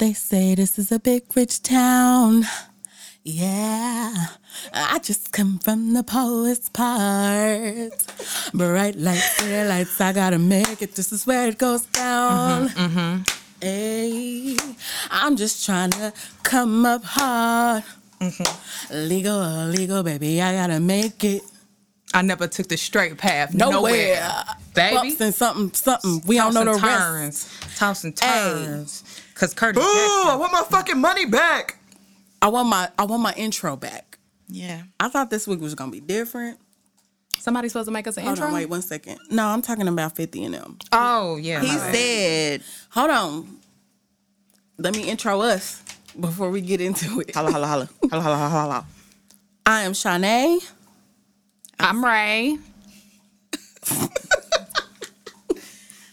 They say this is a big rich town. Yeah, I just come from the poet's part. Bright lights, clear lights, I gotta make it. This is where it goes down. Hey, I'm just trying to come up hard. Mm-hmm. Legal, illegal, baby, I gotta make it. I never took the straight path. Nowhere. Nowhere. Baby. Bumps and something, something. We don't know the Toss rest. and turns. Toss and Hey. Turns. Cause Curtis Ooh, I want my fucking money back. I want my, I want my intro back. Yeah. I thought this week was gonna be different. Somebody's supposed to make us an Hold intro. on, wait one second. No, I'm talking about 50 and them. Oh yeah. He my bad. said, Hold on. Let me intro us before we get into it. holla, holla, holla, holla, holla, holla, holla. I am Shanae. I'm Ray.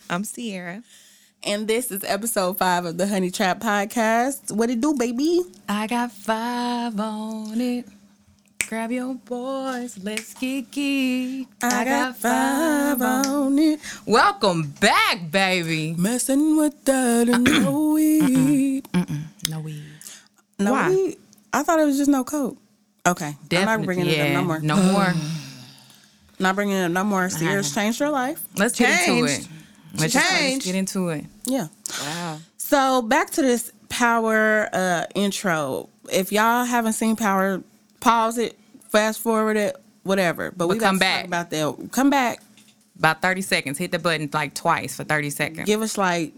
I'm Sierra. And this is episode five of the Honey Trap Podcast. What it do, baby? I got five on it. Grab your boys, let's get geek. I got five on it. Welcome back, baby. Messing with that and no weed. No weed. No Why? weed? I thought it was just no coke. Okay. I'm not bringing it yeah, up no more. No more. Not bringing it up no more. Sierra's uh-huh. changed her life. Let's into it. Let's Changed. get into it. Yeah. Wow. So back to this power uh intro. If y'all haven't seen Power, pause it, fast forward it, whatever. But, we But got come back. about that. Come back. About 30 seconds. Hit the button like twice for 30 seconds. Give us like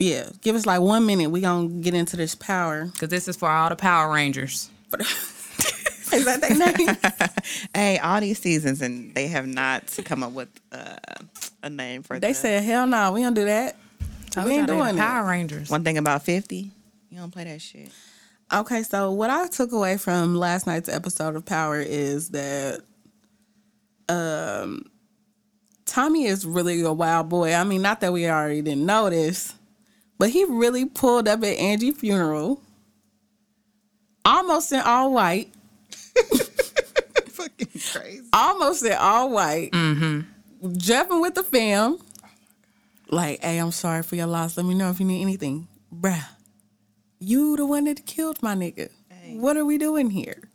yeah, give us like one minute. We gonna get into this power. Because this is for all the Power Rangers. Is that their name? Hey, all these seasons, and they have not come up with uh, a name for they the- said hell no, we don't do that. Told we ain't y'all they doing Power it. Rangers. One thing about 50, you don't play that shit. Okay, so what I took away from last night's episode of Power is that um Tommy is really a wild boy. I mean, not that we already didn't know this, but he really pulled up at Angie's funeral, almost in all white, Fucking crazy. almost in all white, jumping with the fam. Like, hey, I'm sorry for your loss. Let me know if you need anything, bruh. You the one that killed my nigga. What are we doing here?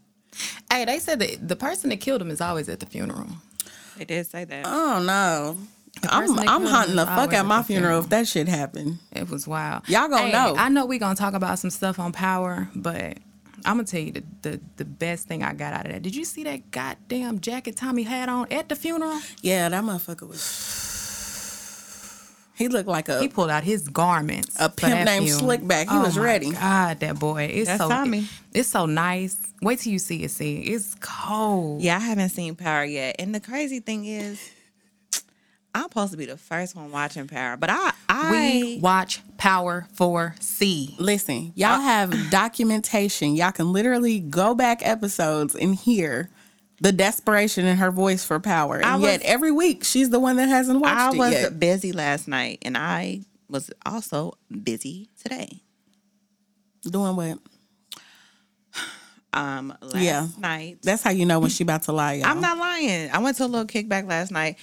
Hey, they said that the person that killed him is always at the funeral. They did say that. Oh don't. I'm person that I'm killed hunting the fuck always at at my funeral funeral. if that shit happened. It was wild. Y'all gonna Hey, know. I know we're gonna talk about some stuff on power, but I'm gonna tell you the, the the best thing I got out of that. Did you see that goddamn jacket Tommy had on at the funeral? Yeah, that motherfucker was. He looked like a He pulled out his garments. A for pimp that named funeral. Slickback. He Oh was my ready. God, that boy. It's That's so Tommy. it's so nice. Wait till you see it. See, it's cold. Yeah, I haven't seen Power yet. And the crazy thing is, I'm supposed to be the first one watching Power, but I, I, We watch Power for C. listen. Y'all have documentation. Y'all can literally go back episodes and hear the desperation in her voice for power. And I was- yet every week she's the one that hasn't watched I it was yet. busy last night, and I was also busy today. Doing what? Um, last Yeah. night, That's how you know when she about to lie. Y'all. I'm not lying. I went to a little kickback last night,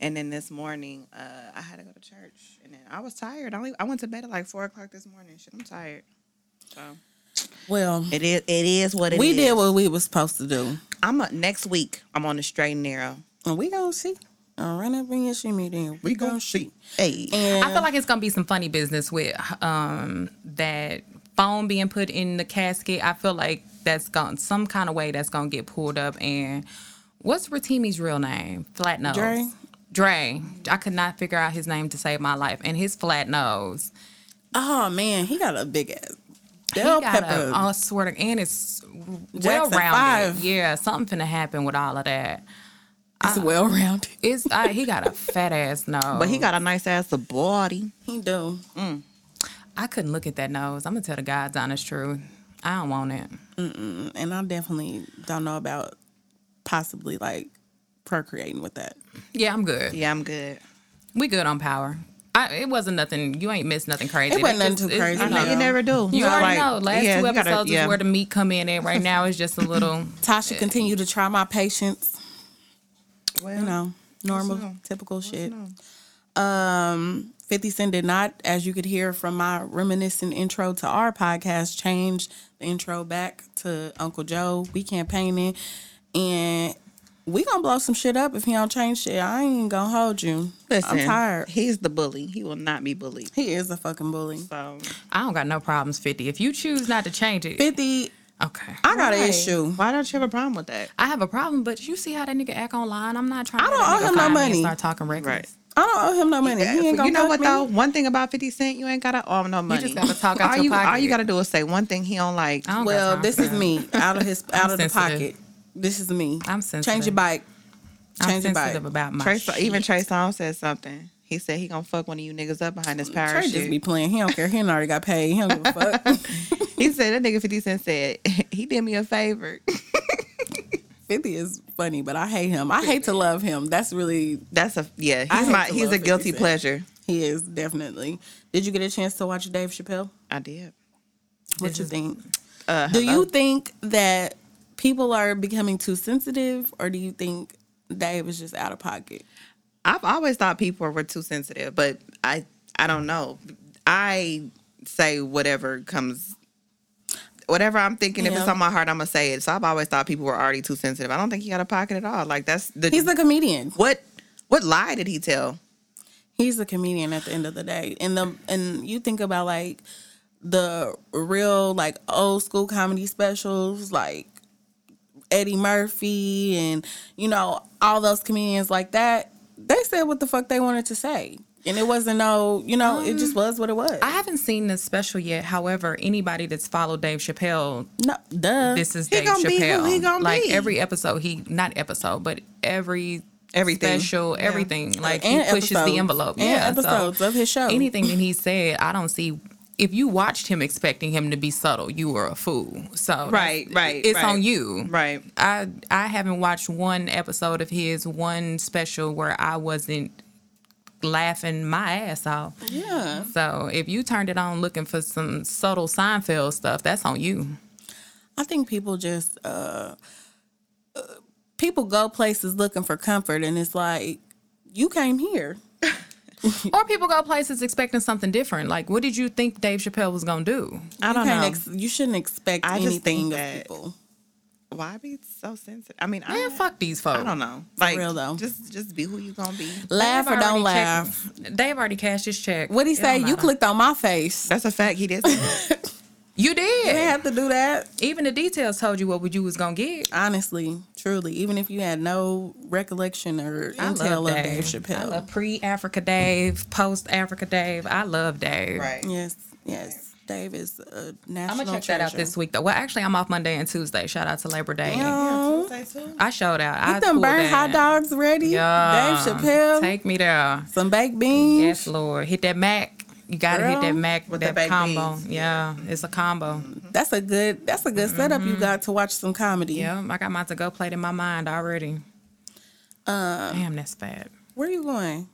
and then this morning, uh, I had to go to church, and then I was tired. I only I went to bed at like four o'clock this morning. Shit, I'm tired. So Well, it is. It is what it is. we did what we was supposed to do. I'm a, next week. I'm on the straight and narrow. And we gonna see. I'll run up in your shimmy then. We gonna see. Hey, And I feel like it's gonna be some funny business with um that phone being put in the casket. I feel like that's gone some kind of way that's gonna get pulled up. And what's Ratimi's real name? Flat nose. Dre? Dre. I could not figure out his name to save my life. And his flat nose. Oh man, he got a big ass He bell got pepper. a, I swear to, and it's well rounded. five. Yeah, something finna happen with all of that. it's well rounded. It's I, he got a fat ass nose. but he got a nice ass body. He do. Mm. I couldn't look at that nose. I'm gonna tell the God's honest truth. I don't want it. And I definitely don't know about possibly like procreating with that. Yeah, I'm good. Yeah, I'm good. We good on power. I, it wasn't nothing. You ain't missed nothing crazy. It wasn't That nothing just- too crazy, You, know, You never do. you So, already like, know. Last yeah, two you gotta- episodes yeah. is where the meat come in and Right now it's just a little. Tasha continue to try my patience. Well, You know, normal, no. typical shit. Um, 50 Cent did not, as you could hear from my reminiscent intro to our podcast, change the intro back to Uncle Joe. We campaigning and we gonna blow some shit up if he don't change shit. I ain't gonna hold you. Listen, I'm tired. He's the bully. He will not be bullied. He is a fucking bully. So I don't got no problems, 50. If you choose not to change it, 50, okay. I got an issue. Why don't you have a problem with that? I have a problem, but you see how that nigga act online. I'm not trying I don't let owe him no find me and money. Start talking reckless. Right. I don't owe him no money. he ain't gonna you know what me. though? One thing about Fifty Cent, you ain't gotta owe him no money. You just gotta talk out all your you, All you gotta do is say one thing he don't like. Don't Well, this is me out of his out of the pocket. This is me. I'm sensitive. Change your bike. I'm Change your bike. sensitive about my Trey, shit. even Trey Songz said something. He said he gonna fuck one of you niggas up behind this Trey parachute. just be playing. He don't care. He already got paid. He don't give a fuck. he said that nigga Fifty Cent said he did me a favor. 50 is funny, but I hate him. I hate to love him. That's really That's a yeah. He's my he's a guilty Cent. pleasure. he is definitely. Did you get a chance to watch Dave Chappelle? I did. What This you is- think? Uh, Do you think that people are becoming too sensitive, or do you think Dave is just out of pocket? I've always thought people were too sensitive, but I I don't know. I say whatever comes whatever I'm thinking if it's on my heart, I'm gonna say it. So I've always thought people were already too sensitive. I don't think he got a pocket at all. Like that's the He's a comedian. what what lie did he tell? He's a comedian at the end of the day. And the and you think about like the real like old school comedy specials like Eddie Murphy and you know all those comedians like that. They said what the fuck they wanted to say. And it wasn't no, you know, it just um, was what it was. I haven't seen this special yet. However, anybody that's followed Dave Chappelle, no, duh. this is He Dave gonna be who Chappelle. he gonna like be. every episode, he not episode, but every Everything. special, Yeah. everything. Like And he pushes episodes. the envelope. And yeah, so episodes of his show. Anything that he said, I don't see. If you watched him expecting him to be subtle, you were a fool. So Right, right, It's right. on you. Right. I I haven't watched one episode of his one special where I wasn't laughing my ass off. yeah. So if you turned it on looking for some subtle Seinfeld stuff, that's on you. I think people just uh, uh people go places looking for comfort and it's like you came here. Or people go places expecting something different. Like, what did you think Dave Chappelle was gonna do? I don't can't know. ex- you shouldn't expect I just anything think of people. Why be so sensitive? I mean, Man, I, fuck these folks. I don't know. Like real, though. just just be who you gonna be. Laugh or They've don't laugh. checked- They've already cashed his check. What he It say? You clicked on my face. That's a fact. He did. say that. You You did. didn't have to do that. Even the details told you what you was gonna get. Honestly, truly, even if you had no recollection or I intel love of Dave. Dave I love pre Africa Dave, post Africa Dave. I love Dave. right. yes, yes. Dave is a national I'm gonna check that out this week though. Well, actually, I'm off Monday and Tuesday. Shout out to Labor Day. Oh, I showed out. I get them burnt hot dogs ready. Yeah. Dave Chappelle. Take me there. some baked beans. Yes, Lord. Hit that Mac. You gotta hit that Mac with that the combo. beans. Yeah, it's a combo. That's a good. That's a good setup you got to watch some comedy. Yeah, I got my to go plate in my mind already. Uh, Damn, that's bad. where are you going?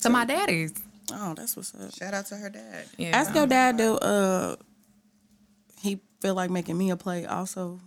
To my daddy's. Oh, that's what's up. Shout out to her dad. Yeah. Ask your dad do. Uh, he feel like making me a play also.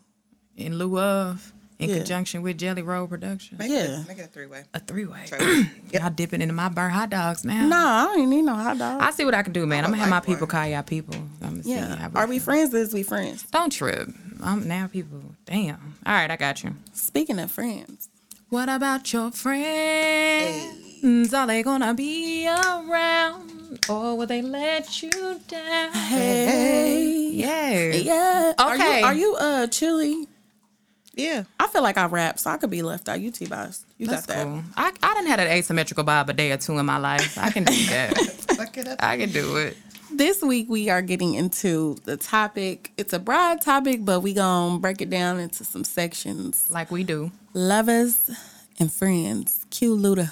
in lieu of, in Yeah. conjunction with Jelly Roll Production. Make Yeah. it, make it a three way. A three way. Yep. Y'all dipping into my burnt hot dogs now. No, I don't need no hot dogs. I see what I can do, man. I I'm gonna have my like people call y'all people. I'm gonna yeah. how Are we feel. friends? Is we friends? Don't trip. I'm now people. Damn. All right, I got you. Speaking of friends, What about your friends? Are they gonna be around, or will they let you down? hey, Yeah. yeah. Are Okay. you, are you uh chilly? Yeah. I feel like I rap, so I could be left out. You T boss. You That's got that. cool. I I done had an asymmetrical vibe a day or two in my life. I can do that. Fuck it up. I can do it. This week we are getting into the topic. It's a broad topic, but we gonna break it down into some sections. Like we do. Lovers and friends. Q Luda.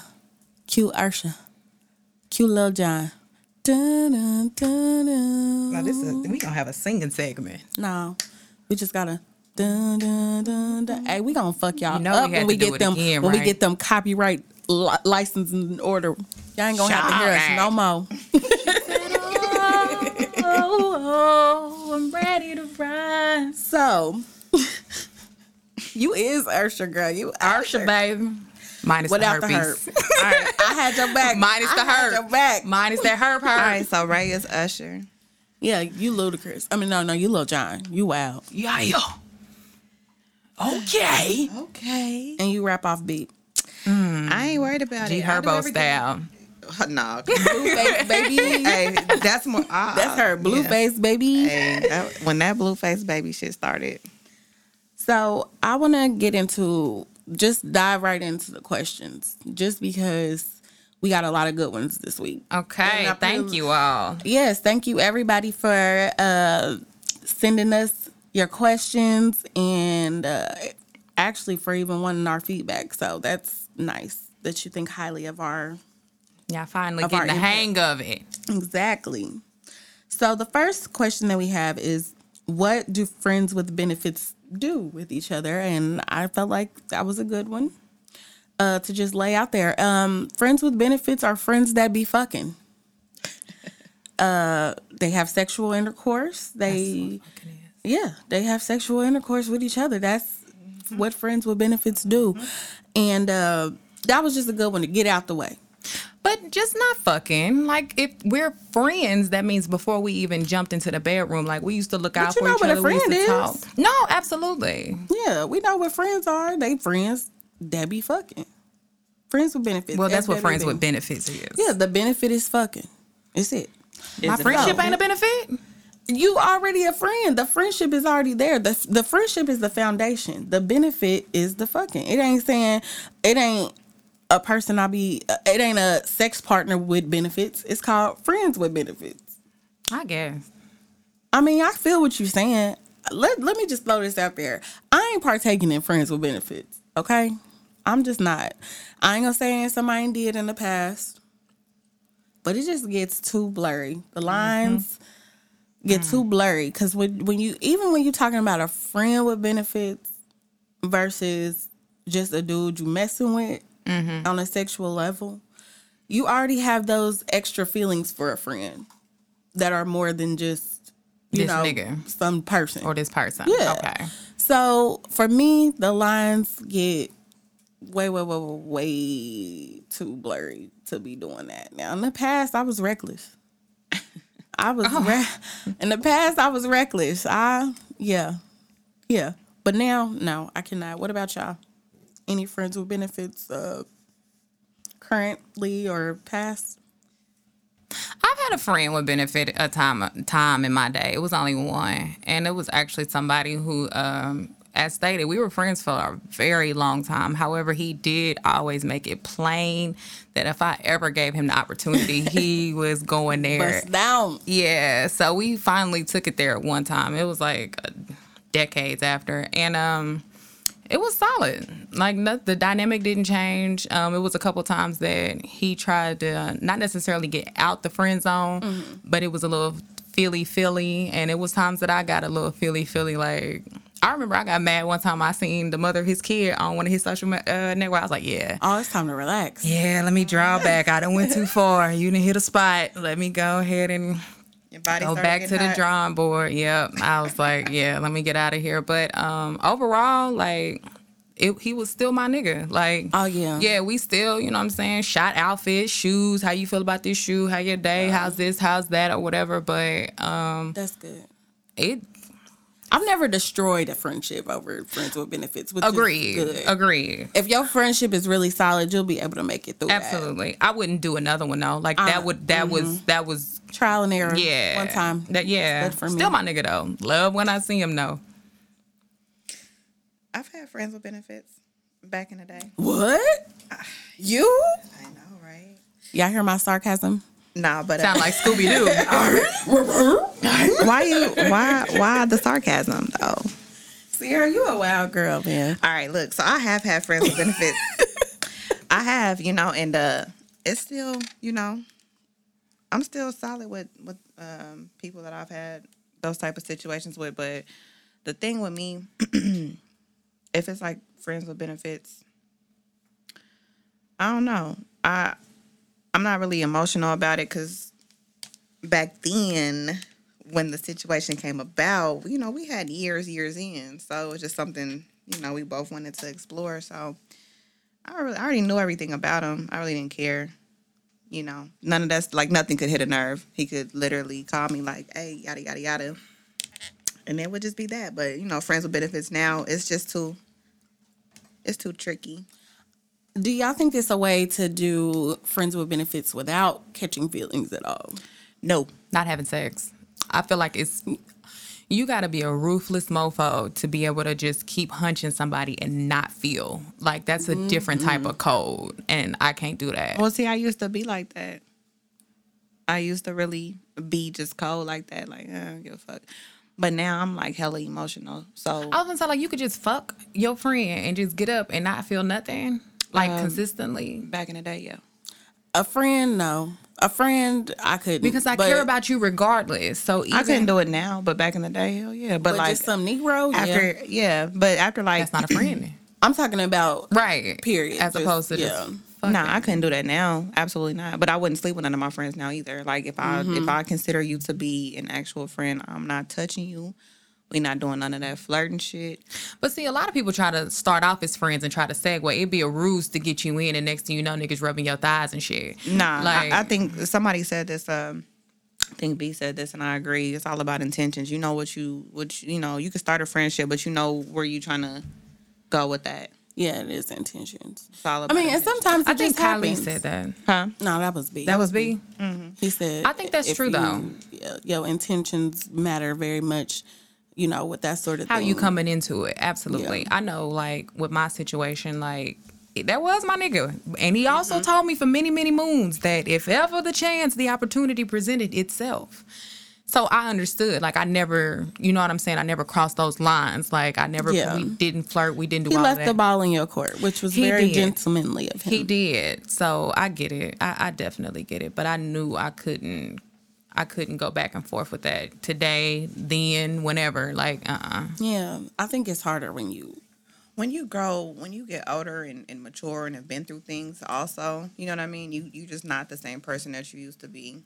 Q Ursha. Q Lil Jon. Dun, dun, dun, dun. Now this is we gonna have a singing segment. No, we just gotta. Dun, dun, dun, dun. Mm-hmm. Hey, we gonna fuck y'all You know up we when we get them again, when we get them copyright li- license in order. Y'all ain't gonna have to hear us no more. oh, I'm ready to rise. So, you is Ursha, girl. You Arsha, baby. Minus the without the herpes. herp. All right, I had your back. Minus I the herp. your back. Minus that herb herb. All right, so Ray is Usher. Yeah, you Ludacris. I mean, no, no, you Lil Jon. You wild. Yeah, yeah. Okay. Okay. And you rap off beat. I ain't worried about G it. I do Herbo everything- style. No. Blueface, baby. hey, that's more. Uh, That's her. yeah. Blueface, baby. Hey, that, when that Blueface baby shit started. So I want to get into just dive right into the questions, just because we got a lot of good ones this week. Okay. Thank you all. Yes, thank you everybody for uh, sending us your questions and uh, actually for even wanting our feedback. So that's nice that you think highly of our Yeah, finally getting the our hang of it. Exactly. So the first question that we have is what do friends with benefits do with each other? And I felt like that was a good one uh, to just lay out there. Um, friends with benefits are friends that be fucking. Uh, they have sexual intercourse. They, yeah, they have sexual intercourse with each other. That's what friends with benefits do. And uh, that was just a good one to get out the way. But just not fucking. Like if we're friends, that means before we even jumped into the bedroom, like we used to look out you for know each what a other. we used friend to is. talk. No, absolutely. Yeah, we know what friends are. They friends that be fucking. Friends with benefits. Well, that's what FWB. friends with benefits is. Yeah, the benefit is fucking. It's it. My it friendship though? ain't a benefit. You already a friend. The friendship is already there. The the friendship is the foundation. The benefit is the fucking. It ain't saying it ain't a person I be it ain't a sex partner with benefits. It's called friends with benefits. I guess. I mean, I feel what you're saying. Let let me just throw this out there. I ain't partaking in friends with benefits. Okay, I'm just not. I ain't gonna say anything somebody did in the past, but it just gets too blurry. The mm-hmm. lines get mm. too blurry because when when you even when you're talking about a friend with benefits versus just a dude you messing with mm-hmm. on a sexual level, you already have those extra feelings for a friend that are more than just you This know nigga. some person Or this person. Yeah. Okay. so for me, the lines get way, way, way, way, way too blurry to be doing that. Now, in the past, I was reckless. I was Oh. re- in the past, I was reckless. I yeah, yeah. But now, no, I cannot. What about y'all? Any friends with benefits, uh, currently or past? I've had a friend with benefit a time time in my day. It was only one, and it was actually somebody who, um, as stated, we were friends for a very long time. However, he did always make it plain that if I ever gave him the opportunity, he was going there. Bust down. Yeah, so we finally took it there at one time. It was like uh, decades after, and um, it was solid. Like no, the dynamic didn't change. Um, it was a couple times that he tried to not necessarily get out the friend zone, but it was a little feely feely, and it was times that I got a little feely feely. Like I remember I got mad one time. I seen the mother of his kid on one of his social uh, networks. I was like, yeah. Oh, it's time to relax. Yeah, let me draw back. I done went too far. You didn't hit a spot. Let me go ahead and go back to getting the drawing board. Yep. I was like, yeah, let me get out of here. But um overall, like it, he was still my nigga. Like Oh, yeah. Yeah, we still, you know what I'm saying, shot outfits, shoes, how you feel about this shoe, how your day, how's this, how's that, or whatever. But um That's good. it I've never destroyed a friendship over friends with benefits. Which agreed. Is good. Agreed. If your friendship is really solid, you'll be able to make it through. that. Absolutely. I wouldn't do another one though. Like that Uh, would that was that was Trial and error. yeah. One time. That yeah. Good for me. Still my nigga though. Love when I see him though. I've had friends with benefits back in the day. What? You? I know, right? Y'all hear my sarcasm? Nah, but uh, Sound like Scooby Doo. why you why why the sarcasm though? Sierra, you a wild girl, man. All right, look. So I have had friends with benefits. I have, you know, and uh it's still, you know, I'm still solid with with um people that I've had those type of situations with. But the thing with me, if it's like friends with benefits, I don't know. I I'm not really emotional about it because back then when the situation came about, you know, we had years, years in. So it was just something, you know, we both wanted to explore. So I really, I already knew everything about him. I really didn't care. You know, none of that's like nothing could hit a nerve. He could literally call me like, "Hey, yada yada yada," and it would just be that. But you know, friends with benefits now, it's just too, it's too tricky. Do y'all think it's a way to do friends with benefits without catching feelings at all? No, Not having sex. I feel like it's you got to be a ruthless mofo to be able to just keep hunching somebody and not feel like that's a different type mm-hmm. of code, and I can't do that. Well, see, I used to be like that. I used to really be just cold like that, like I don't give a fuck. But now I'm like hella emotional. So I was gonna say like you could just fuck your friend and just get up and not feel nothing like consistently back in the day, yeah. A friend, no. A friend, I couldn't because I care about you regardless. So even, I couldn't do it now, but back in the day, hell yeah. But, but like just some Negro. after, yeah. yeah. But after like, that's not a friend, I'm talking about right? Period. As Just- opposed to yeah. just Nah. I couldn't do that now. Absolutely not. But I wouldn't sleep with none of my friends now either. Like if I Mm-hmm. if I consider you to be an actual friend, I'm not touching you. We not doing none of that flirting shit. But see, a lot of people try to start off as friends and try to segue. It'd be a ruse to get you in, and next thing you know, niggas rubbing your thighs and shit. Nah, like I, I think somebody said this. Um, I think B said this, and I agree. It's all about intentions. You know what you, what you, you know. You can start a friendship, but you know where you trying to go with that. Yeah, it is intentions. It's all about I about mean, and sometimes it I think just Kylie said that. huh? No, that was B. That was B. He said. I think that's true, you- though. Yeah, your intentions matter very much. You know, with that sort of How thing. you coming into it? Absolutely. I know, like with my situation, like that was my nigga, and he also Mm-hmm. told me for many, many moons that if ever the chance, the opportunity presented itself. So I understood. Like I never, you know what I'm saying. I never crossed those lines. Like I never, Yeah. we didn't flirt. We didn't do He all left the ball in your court, which was He very did. gentlemanly of him. He did. So I get it. I, I definitely get it. But I knew I couldn't I couldn't go back and forth with that today, then, whenever. Like, uh uh Yeah, I think it's harder when you. when you grow, when you get older and, and mature and have been through things, also, you know what I mean. You you just not the same person that you used to be.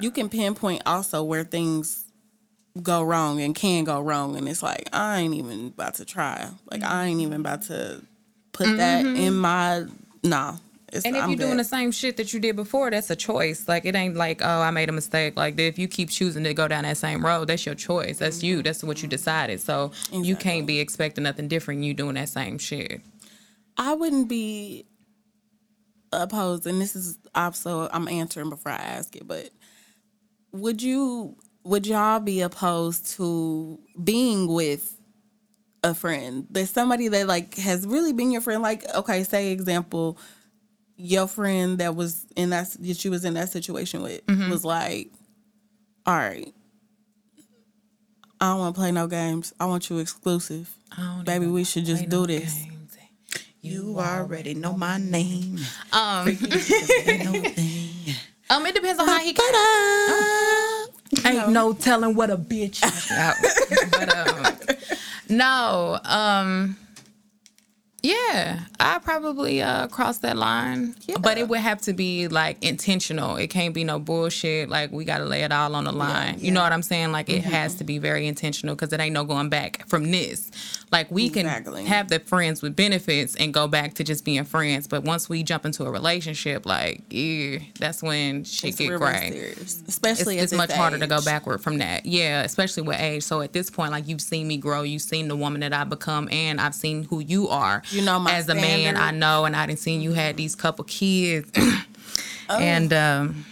You can pinpoint also where things go wrong and can go wrong, and it's like I ain't even about to try. Like I ain't even about to put that in my nah. It's, Mm-hmm. And if I'm you're doing the same shit that you did before, that's a choice. Like, it ain't like, oh, I made a mistake. Like, if you keep choosing to go down that same road, that's your choice. That's you. That's what you decided. So you can't be expecting nothing different. You doing that same shit. I wouldn't be opposed, and this is also I'm answering before I ask it, but would you would y'all be opposed to being with a friend? There's somebody that like has really been your friend. Like, okay, say example, your friend that was in that that you was in that situation with was like, all right. I don't want to play no games. I want you exclusive. Baby, we should just do this. You already know my name. Um, um, it depends on how he Ain't no telling what a bitch. but um, no, um, yeah, I probably uh cross that line, yeah. but it would have to be like intentional. It can't be no bullshit. Like we got to lay it all on the line. You know what I'm saying? Like it has to be very intentional because it ain't no going back from this. Like we Exactly. can have the friends with benefits and go back to just being friends, but once we jump into a relationship, like yeah, that's when shit It's get gray serious, it's, especially it's at much this harder to go backward from that. Yeah, especially with age. So at this point, like you've seen me grow, you've seen the woman that I become, and I've seen who you are. You know my as a man. I know, and I didn't see you had these couple kids, Oh. and um,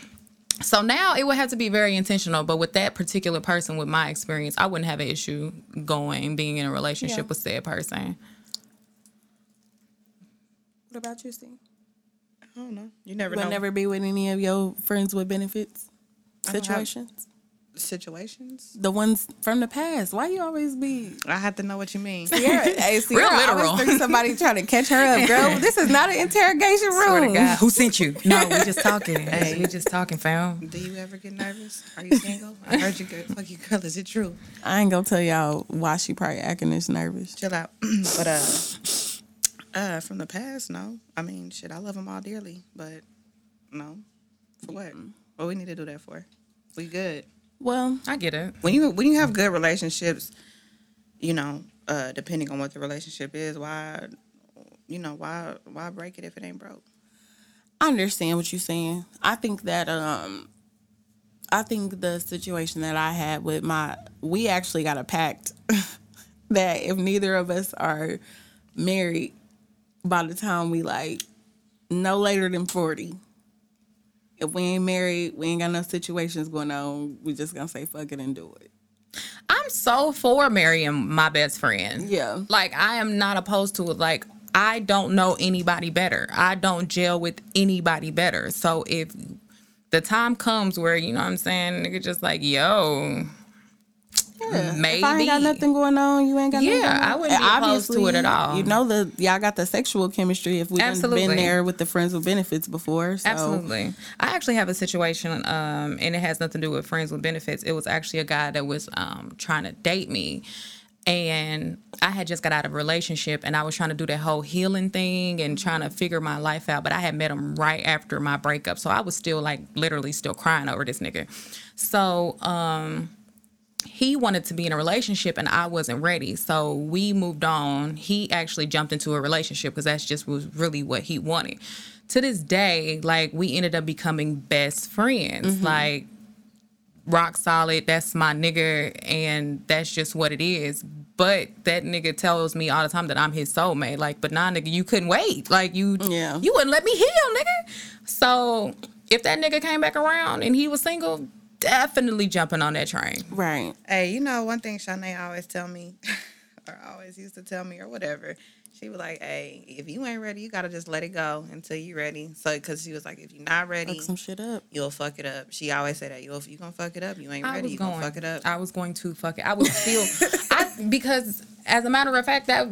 so now it would have to be very intentional. But with that particular person, with my experience, I wouldn't have an issue going being in a relationship Yeah. with said person. What about you, Steve? I don't know. You never You would know never be with any of your friends with benefits situations. Situations. The ones from the past. Why you always be? I have to know what you mean. Sierra, hey, Sierra, I literal. always think somebody trying to catch her up, girl. This is not an interrogation room. who sent you? No, we just talking. Hey, we just talking, fam. Do you ever get nervous? Are you single? I heard you go fuck your girl. Is it true? I ain't gonna tell y'all why she probably acting this nervous. Chill out. but uh, uh, from the past, no. I mean, shit, I love them all dearly, but no. For what? What we need to do that for? We good. Well, I get it. When you when you have good relationships, you know, uh, depending on what the relationship is, why you know, why why break it if it ain't broke? I understand what you're saying. I think that um I think the situation that I had with my we actually got a pact that if neither of us are married by the time we like no later than 40 if we ain't married we ain't got no situations going on we just gonna say fuck it and do it I'm so for marrying my best friend. Yeah. Like I am not opposed to it. Like I don't know anybody better. I don't gel with anybody better. So if the time comes where, you know what I'm saying, nigga just like, yo, Yeah. Maybe. If I ain't got nothing going on, you ain't got Yeah, nothing going on. I wouldn't be opposed to it at all. You know the y'all got the sexual chemistry if we've been there with the friends with benefits before. So Absolutely. I actually have a situation, um, and it has nothing to do with friends with benefits. It was actually a guy that was um, trying to date me. And I had just got out of a relationship and I was trying to do that whole healing thing and trying to figure my life out. But I had met him right after my breakup. So I was still like literally still crying over this nigga. So um he wanted to be in a relationship and I wasn't ready. So we moved on. He actually jumped into a relationship because that's just was really what he wanted. To this day, like we ended up becoming best friends. Mm-hmm. Like rock solid, that's my nigga and that's just what it is. But that nigga tells me all the time that I'm his soulmate. Like, but nah nigga, you couldn't wait. Like you Yeah. you wouldn't let me heal, nigga. So if that nigga came back around and he was single, definitely jumping on that train. right. Hey, you know one thing Shanae always tell me, or always used to tell me, or whatever. She was like, "Hey, if you ain't ready, you gotta just let it go until you're ready." So, because she was like, "If you're not ready, Fuck some shit up. you'll fuck it up." She always said that. You, if you gonna fuck it up, you ain't I ready. You going. gonna fuck it up. I was going to fuck it. I was still, I because as a matter of fact, that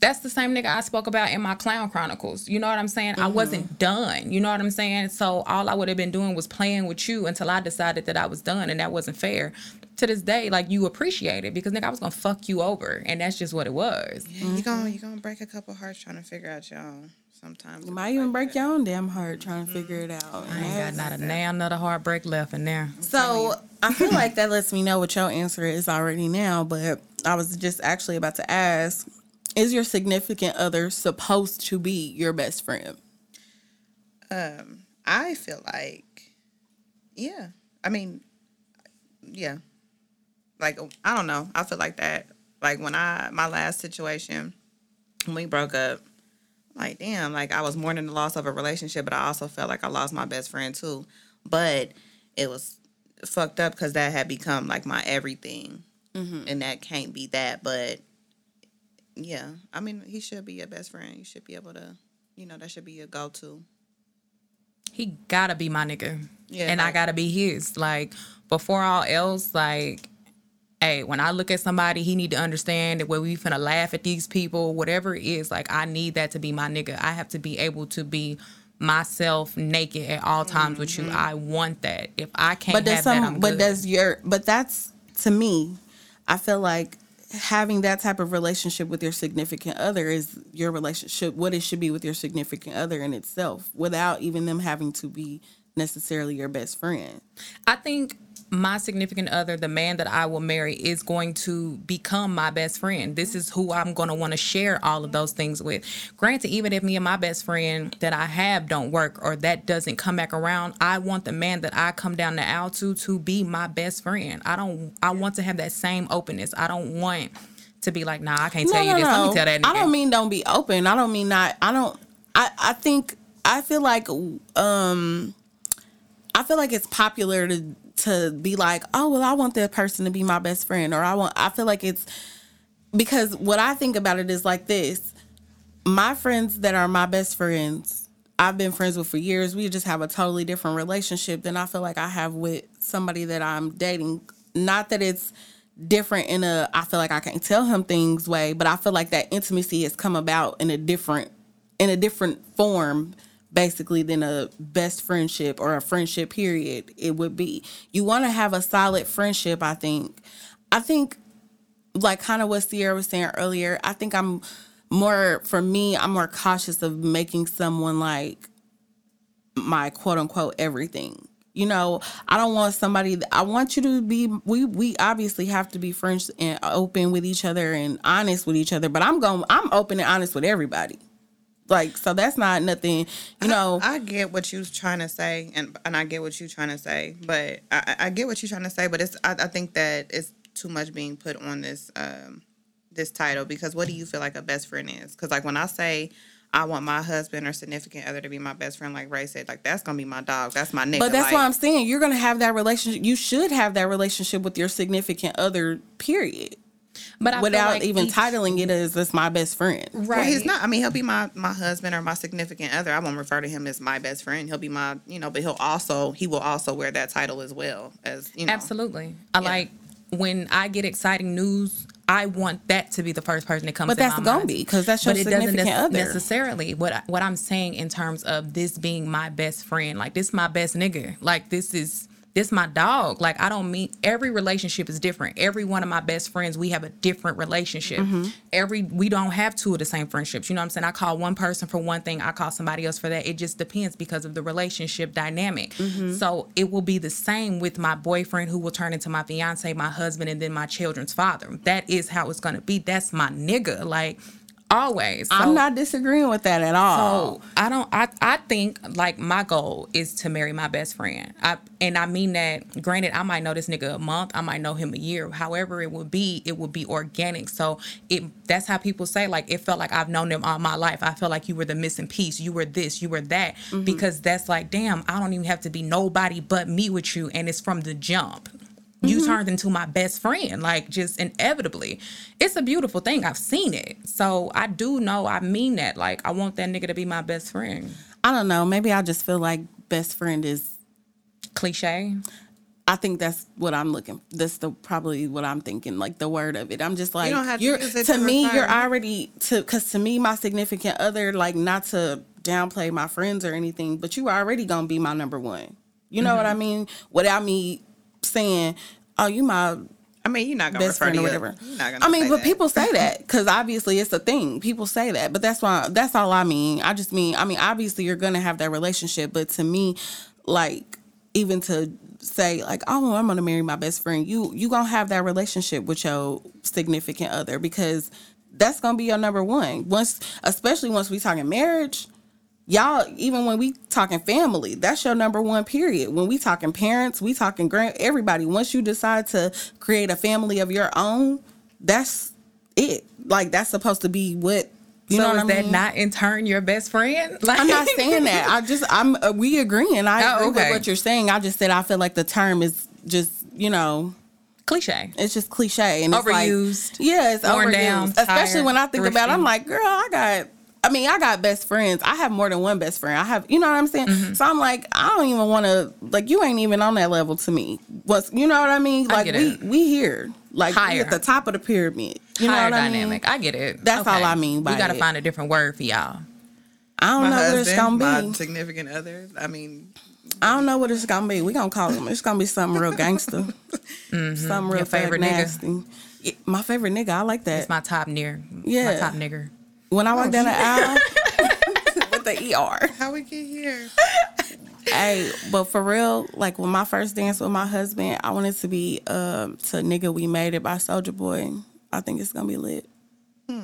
that's the same nigga I spoke about in my Clown Chronicles. You know what I'm saying? I mm-hmm. wasn't done. You know what I'm saying? So all I would have been doing was playing with you until I decided that I was done, and that wasn't fair. To this day, like you appreciate it because nigga, I was gonna fuck you over, and that's just what it was. Yeah, you gonna you gonna break a couple hearts trying to figure out your own. Sometimes You might even break your own damn heart trying to figure mm-hmm. it out. I ain't got not a nail, not a heartbreak left in there. So I feel like that lets me know what your answer is already now, but I was just actually about to ask Is your significant other supposed to be your best friend? Um, I feel like, yeah. I mean, yeah. Like I don't know. I feel like that. Like when I my last situation, when we broke up, like damn, like I was mourning the loss of a relationship, but I also felt like I lost my best friend too. But it was fucked up because that had become like my everything, and that can't be that. But yeah, I mean, he should be your best friend. You should be able to, you know, that should be your go to. he gotta be my nigga. Yeah, and I gotta be his. Like before all else, like, hey, when I look at somebody, he need to understand that when we finna laugh at these people, whatever it is, like I need that to be my nigga. I have to be able to be myself naked at all times with you. Mm-hmm. I want that. If I can't But does have that, I'm but good. does your but that's to me, I feel like having that type of relationship with your significant other is your relationship what it should be with your significant other in itself without even them having to be necessarily your best friend. I think my significant other, the man that I will marry, is going to become my best friend. This is who I'm going to want to share all of those things with. Granted, even if me and my best friend that I have don't work or that doesn't come back around, I want the man that I come down the aisle to to be my best friend. I don't. I want to have that same openness. I don't want to be like, nah, I can't tell you this. Let me tell that. Nigga. I don't mean don't be open. I don't mean not. I don't. I I think I feel like um, I feel like it's popular to to be like, oh well, I want that person to be my best friend, or I want. I feel like it's because what I think about it is like this. My friends that are my best friends, I've been friends with for years. We just have a totally different relationship than I feel like I have with somebody that I'm dating. Not that it's different in a I feel like I can't tell him things way, but I feel like that intimacy has come about in a different in a different form basically than a best friendship or a friendship period it would be. You want to have a solid friendship, I think. I think like kind of what Sierra was saying earlier, I think I'm more for me, I'm more cautious of making someone like my quote unquote everything. You know, I don't want somebody that I want you to be we we obviously have to be friends and open with each other and honest with each other, but I'm going I'm open and honest with everybody. Like, so that's not nothing, you know. I get what you're trying to say, and and I get what you're trying to say, but I, I I get what you're trying to say, but it's I, I think that it's too much being put on this um this title because what do you feel like a best friend is? Because like when I say I want my husband or significant other to be my best friend, like Ray said, like that's gonna be my dog, that's my nigga. But that's like, what I'm saying. You're gonna have that relationship. You should have that relationship with your significant other. Period. But I feel Without like even each- titling it as "this my best friend." right. Well, he's not. I mean, he'll be my my husband or my significant other. I won't refer to him as my best friend. He'll be my, you know, but he'll also he will also wear that title as well as you know. Absolutely. I like when I get exciting news. I want that to be the first person that comes. But that's gonna be because that's your But it doesn't significant other. necessarily. What what I'm saying in terms of this being my best friend, like this my best nigga, like this is this my dog. Like I don't mean every relationship is different. Every one of my best friends, we have a different relationship. Mm-hmm. Every we don't have two of the same friendships. You know what I'm saying? I call one person for one thing, I call somebody else for that. It just depends because of the relationship dynamic. Mm-hmm. So it will be the same with my boyfriend who will turn into my fiance, my husband, and then my children's father. That is how it's gonna be. That's my nigga. Like always. So- I'm not disagreeing with that at all. so I don't. I I think like my goal is to marry my best friend. I and I mean that. Granted, I might know this nigga a month. I might know him a year. However, it would be. It would be organic. So it. That's how people say like it felt like I've known them all my life. I felt like you were the missing piece. You were this. You were that. Mm-hmm. Because that's like damn. I don't even have to be nobody but me with you, and it's from the jump. You turned into my best friend, like just inevitably. It's a beautiful thing. I've seen it. So I do know I mean that. Like I want that nigga to be my best friend. I don't know. Maybe I just feel like best friend is. Cliche. I think that's what I'm looking. That's the probably what I'm thinking. Like the word of it. I'm just like don't have to you're use it to to me. refer. You're already to because to me my significant other. Like not to downplay my friends or anything, but you already gonna be my number one. You know what Mm-hmm. I mean? Without me saying, "Oh, you my I mean, you're not gonna best refer friend or whatever. Gonna I mean, but that. people say that because obviously it's a thing. People say that, but that's why that's all I mean. I just mean, I mean, obviously you're gonna have that relationship, but to me, like even to say like, oh, I'm gonna marry my best friend, you you gonna have that relationship with your significant other because that's gonna be your number one. Once, especially once we talking marriage. Y'all, even when we talking family, that's your number one period. When we talking parents, we talking grand everybody. Once you decide to create a family of your own, that's it. Like that's supposed to be what you so know is I that mean? not in turn your best friend? Like, I'm not saying that. I just I'm uh, we agreeing. I Oh, agree okay. with what you're saying. I just said I feel like the term is just you know cliche. it's just cliche and it's Overused, Like, yeah, it's overused. down, Especially tired, when I think about, it, I'm like, girl, I got. I mean, I got best friends. I have more than one best friend. I have, you know what I'm saying. Mm-hmm. So I'm like, I don't even want to. Like, you ain't even on that level to me. What's, you know what I mean? I Like, get we it. we here, like we Higher. at the top of the pyramid. You know Higher what I mean? I get it. That's all I mean by we gotta find a different word for y'all. I don't my know what it's gonna be. my be. significant other. I mean, I don't know what it's gonna be. We gonna call them. It's gonna be something real gangster. Something real Mm-hmm. Your favorite fat, nigga? nasty. My favorite nigga. I like that. It's my top near. Yeah. My top nigger. When I Oh, walk down the aisle with the ER. how we get here? Hey, but for real, like when my first dance with my husband, I wanted to be um to nigga we made it by Soulja Boy. I think it's gonna be lit. Hmm.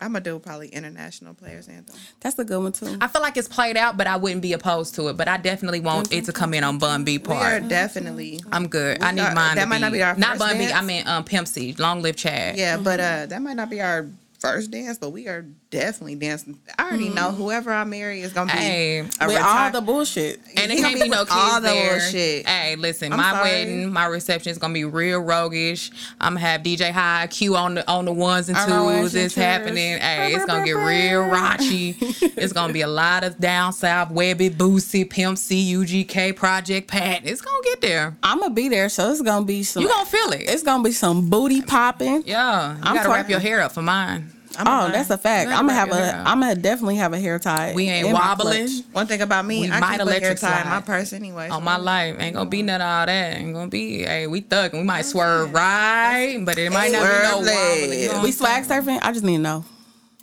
I'm gonna do probably international players anthem. That's a good one too. I feel like it's played out, but I wouldn't be opposed to it. But I definitely want it to come in on Bun B We are part. definitely. I'm good. I need got- mine. that to might not be our not first Bun B. dance. I meant um Pimp C. Long live Chad. Yeah, but uh, that might not be our first dance, but we are definitely dancing. I already know mm-hmm. whoever I marry is gonna be Hey, with all the bullshit. And it can't gonna be no kids all the there. bullshit. Hey, listen, I'm my sorry. wedding, my reception is gonna be real roguish. I'm gonna have DJ High Q on the on the ones and I'm gonna wear twos. It's happening. Hey, it's gonna get real raunchy. it's gonna be a lot of down south, Webbie, Boosie, Pimp C, UGK, Project Pat. It's gonna get there. I'm gonna be there, so it's gonna be some. You gonna feel it. It's gonna be some booty popping. yeah, you I'm gotta wrap your hair up for mine. Oh, that's a fact. I'm gonna have your a. hair up. I'm gonna definitely have a hair tie. We ain't wobbling. One thing about me, We I might keep a hair electric tie in my purse anyway. On my life, ain't gonna be none of all that. Ain't gonna be. Hey, we thugging. We might swerve right, but it might not be no Swerve wobbling. You know what We I'm swag surfing. I just need to know.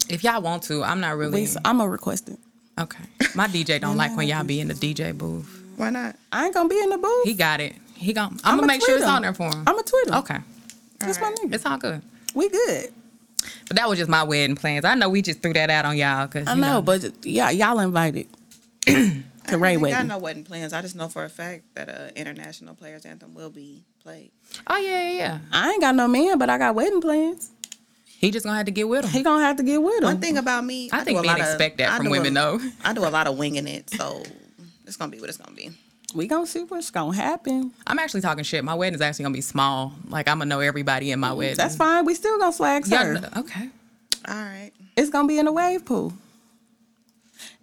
If y'all want to, I'm not really. We, I'm gonna request it. Okay. My DJ don't like when y'all be in the DJ booth. Why not? I ain't gonna be in the booth. He got it. He gon' I'm, I'ma make sure tweet it's on there for him. I'm a Twitter. okay. That's my nigga. It's all good. We good. But that was just my wedding plans. I know we just threw that out on y'all because I know, but yeah, y'all invited to I Ray ain't got wedding. no wedding plans. I just know for a fact that uh, international players anthem will be played. oh yeah, yeah, yeah. I ain't got no man, but I got wedding plans. He just gonna have to get with him. He gonna have to get with him. One thing about me, I think do a men lot of- expect that I from do a- women, though. I do a lot of winging it, so it's gonna be what it's gonna be. We gonna see what's gonna happen. I'm actually talking shit. My wedding is actually gonna be small. Like I'm gonna know everybody in my mm, wedding. That's fine. We still gonna flag Y'all her. know- okay. All right. It's gonna be in a wave pool.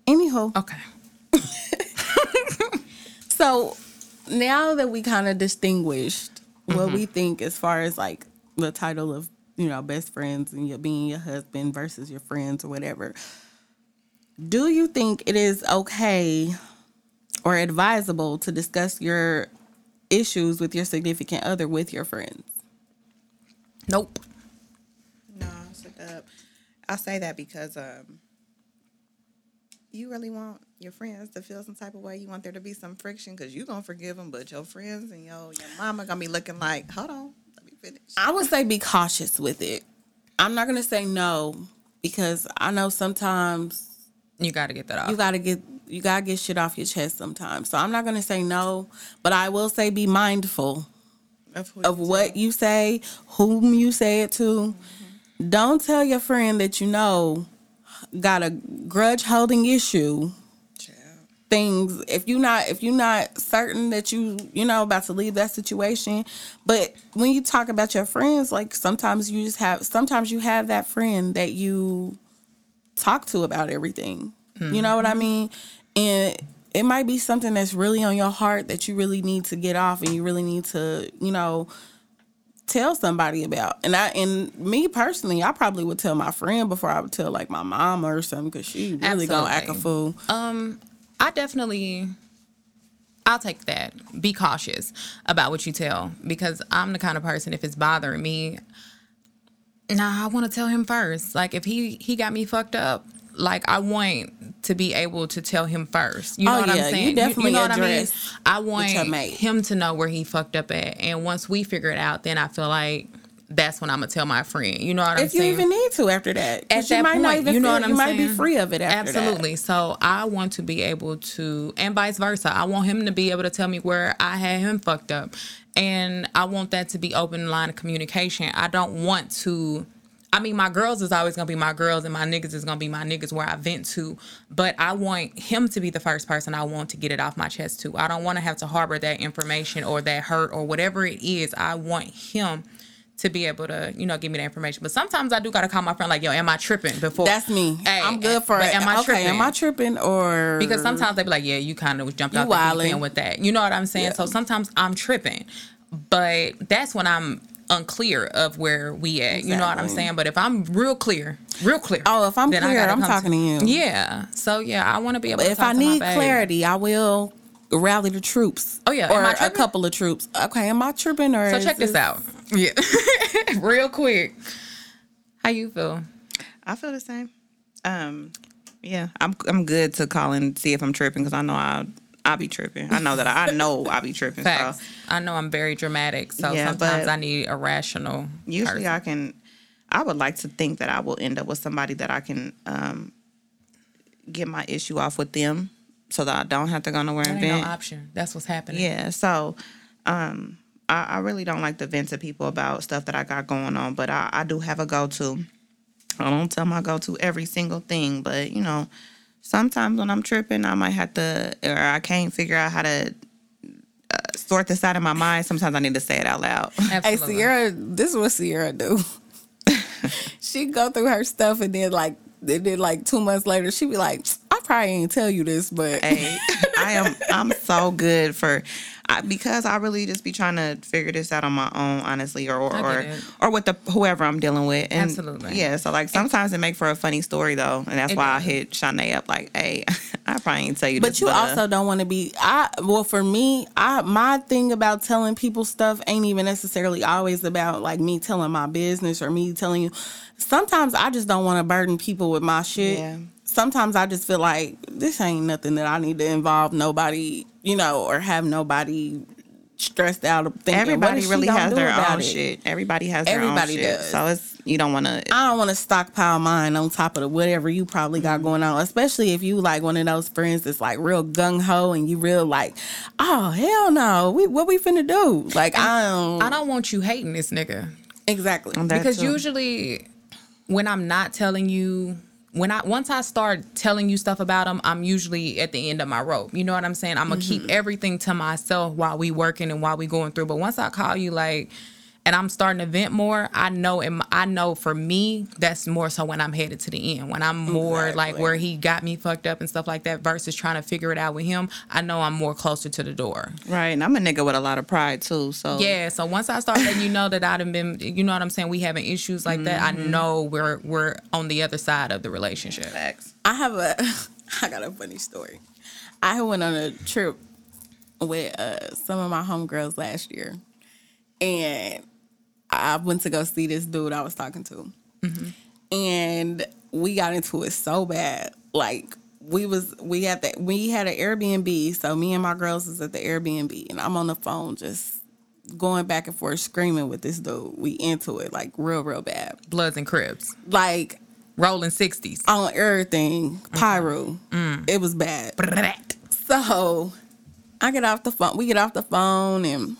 Anywho, Okay. so now that we kind of distinguished what mm-hmm. we think as far as like the title of you know best friends and your being your husband versus your friends or whatever, do you think it is okay or advisable to discuss your issues with your significant other with your friends? Nope. No, it's a. I say that because um, you really want your friends to feel some type of way. You want there to be some friction because you're gonna forgive them, but your friends and your your mama gonna be looking like, hold on, let me finish. I would say be cautious with it. I'm not gonna say no because I know sometimes You got to get that off. you gotta get you gotta get shit off your chest sometimes. So I'm not gonna say no, but I will say be mindful Of, who of you what you say, whom you say it to. Don't tell your friend that you know got a grudge holding issue. Things if you not if you're not certain that you you know about to leave that situation but when you talk about your friends like sometimes you just have sometimes you have that friend that you talk to about everything. You know what i mm-hmm. mean and it might be something that's really on your heart that you really need to get off and you really need to you know tell somebody about and i and me personally i probably would tell my friend before i would tell like my mom or something because she really gonna act a fool Um, I definitely, I'll take that. Be cautious about what you tell because I'm the kind of person. If it's bothering me, nah, I want to tell him first. Like if he he got me fucked up, like I want to be able to tell him first. You know Oh, what yeah, I'm you saying? definitely know what I mean? address I want him to know where he fucked up at, and once we figure it out, then I feel like. That's when I'm gonna tell my friend. You know what I'm saying? if you even need to after that. at you that might point, not even you know what I'm you saying? might be free of it after that. Absolutely. So I want to be able to, and vice versa. I want him to be able to tell me where I had him fucked up, and I want that to be open line of communication. I don't want to. I mean, my girls is always gonna be my girls, and my niggas is gonna be my niggas where I vent to. But I want him to be the first person I want to get it off my chest to. I don't want to have to harbor that information or that hurt or whatever it is. I want him to be able to, you know, give me the information. But sometimes I do gotta call my friend like, yo, am I tripping before? That's me. Hey, I'm good for it. Am I okay, tripping? am I tripping or Because sometimes they be like, yeah, you kind of jumped You out the wildin'. deep end with that. You know what I'm saying? Yeah. So sometimes I'm tripping, but that's when I'm unclear of where we at. You know what I'm saying? But if I'm real clear, real clear. Oh, if I'm then I clear, gotta I'm talking to you. Yeah. So yeah, I want to be able. But to if talk I to need babe. clarity, I will rally the troops. Oh, yeah. or Am I a tripping? couple of troops. Okay, am I tripping or? So is check this out. Yeah. real quick. How you feel? I feel the same. Um, yeah, I'm I'm good to call and see if I'm tripping because I know I I'll be tripping. I know that I, I know I'll be tripping. Facts. So I know I'm very dramatic, so Yeah, sometimes I need a rational. usually person. I can. I would like to think that I will end up with somebody that I can um, get my issue off with them, so that I don't have to go nowhere That and vent. no option. That's what's happening. Yeah, so um I, I really don't like to vent to people about stuff that I got going on, but I, I do have a go to. I don't tell my go to every single thing, but you know, sometimes when I'm tripping, I might have to, or I can't figure out how to uh, sort this out in my mind. Sometimes I need to say it out loud. Hey, Sierra, this is what Sierra do. she go through her stuff and then like, and then like two months later, she be like, I probably ain't tell you this, but hey, I am I'm so good for I, because I really just be trying to figure this out on my own, honestly, or or or, or with the whoever I'm dealing with. And Absolutely. Yeah. So like sometimes it make for a funny story though, and that's It why I hit Shanae up like, hey, I probably ain't tell you. But this, you uh, also don't want to be. I well, for me, I my thing about telling people stuff ain't even necessarily always about like me telling my business or me telling you. Sometimes I just don't want to burden people with my shit. Yeah. Sometimes I just feel like this ain't nothing that I need to involve nobody, you know, or have nobody stressed out of thinking. Everybody is really has their own it? shit. Everybody has their Everybody own shit. does. So it's you don't want to. I don't want to stockpile mine on top of the whatever you probably got Mm-hmm. going on, especially if you like one of those friends that's like real gung ho and you real like, oh hell no, we what we finna do? Like I don't, I don't want you hating this nigga. exactly. Because too. usually when I'm not telling you when I once I start telling you stuff about them, I'm usually at the end of my rope. You know what I'm saying? I'm gonna keep mm-hmm. everything to myself while we working and while we going through. But once I call you like and I'm starting to vent more, I know and I know for me that's more so when I'm headed to the end. When I'm more like where he got me fucked up and stuff like that versus trying to figure it out with him, I know I'm more closer to the door. Right, and I'm a nigga with a lot of pride too. So Yeah, so once I start letting you know that I'd have been, you know what I'm saying, we having issues like that, I know we're we're on the other side of the relationship. facts. I have a, I got a funny story. I went on a trip with uh, some of my homegirls last year, and I went to go see this dude I was talking to, mm-hmm. and we got into it so bad. Like we was we had that we had an Airbnb, so me and my girls was at the Airbnb, and I'm on the phone just going back and forth screaming with this dude. We into it like real real bad, Bloods and Crips, like rolling sixties. on everything pyro. Mm. It was bad. So I get off the phone. We get off the phone and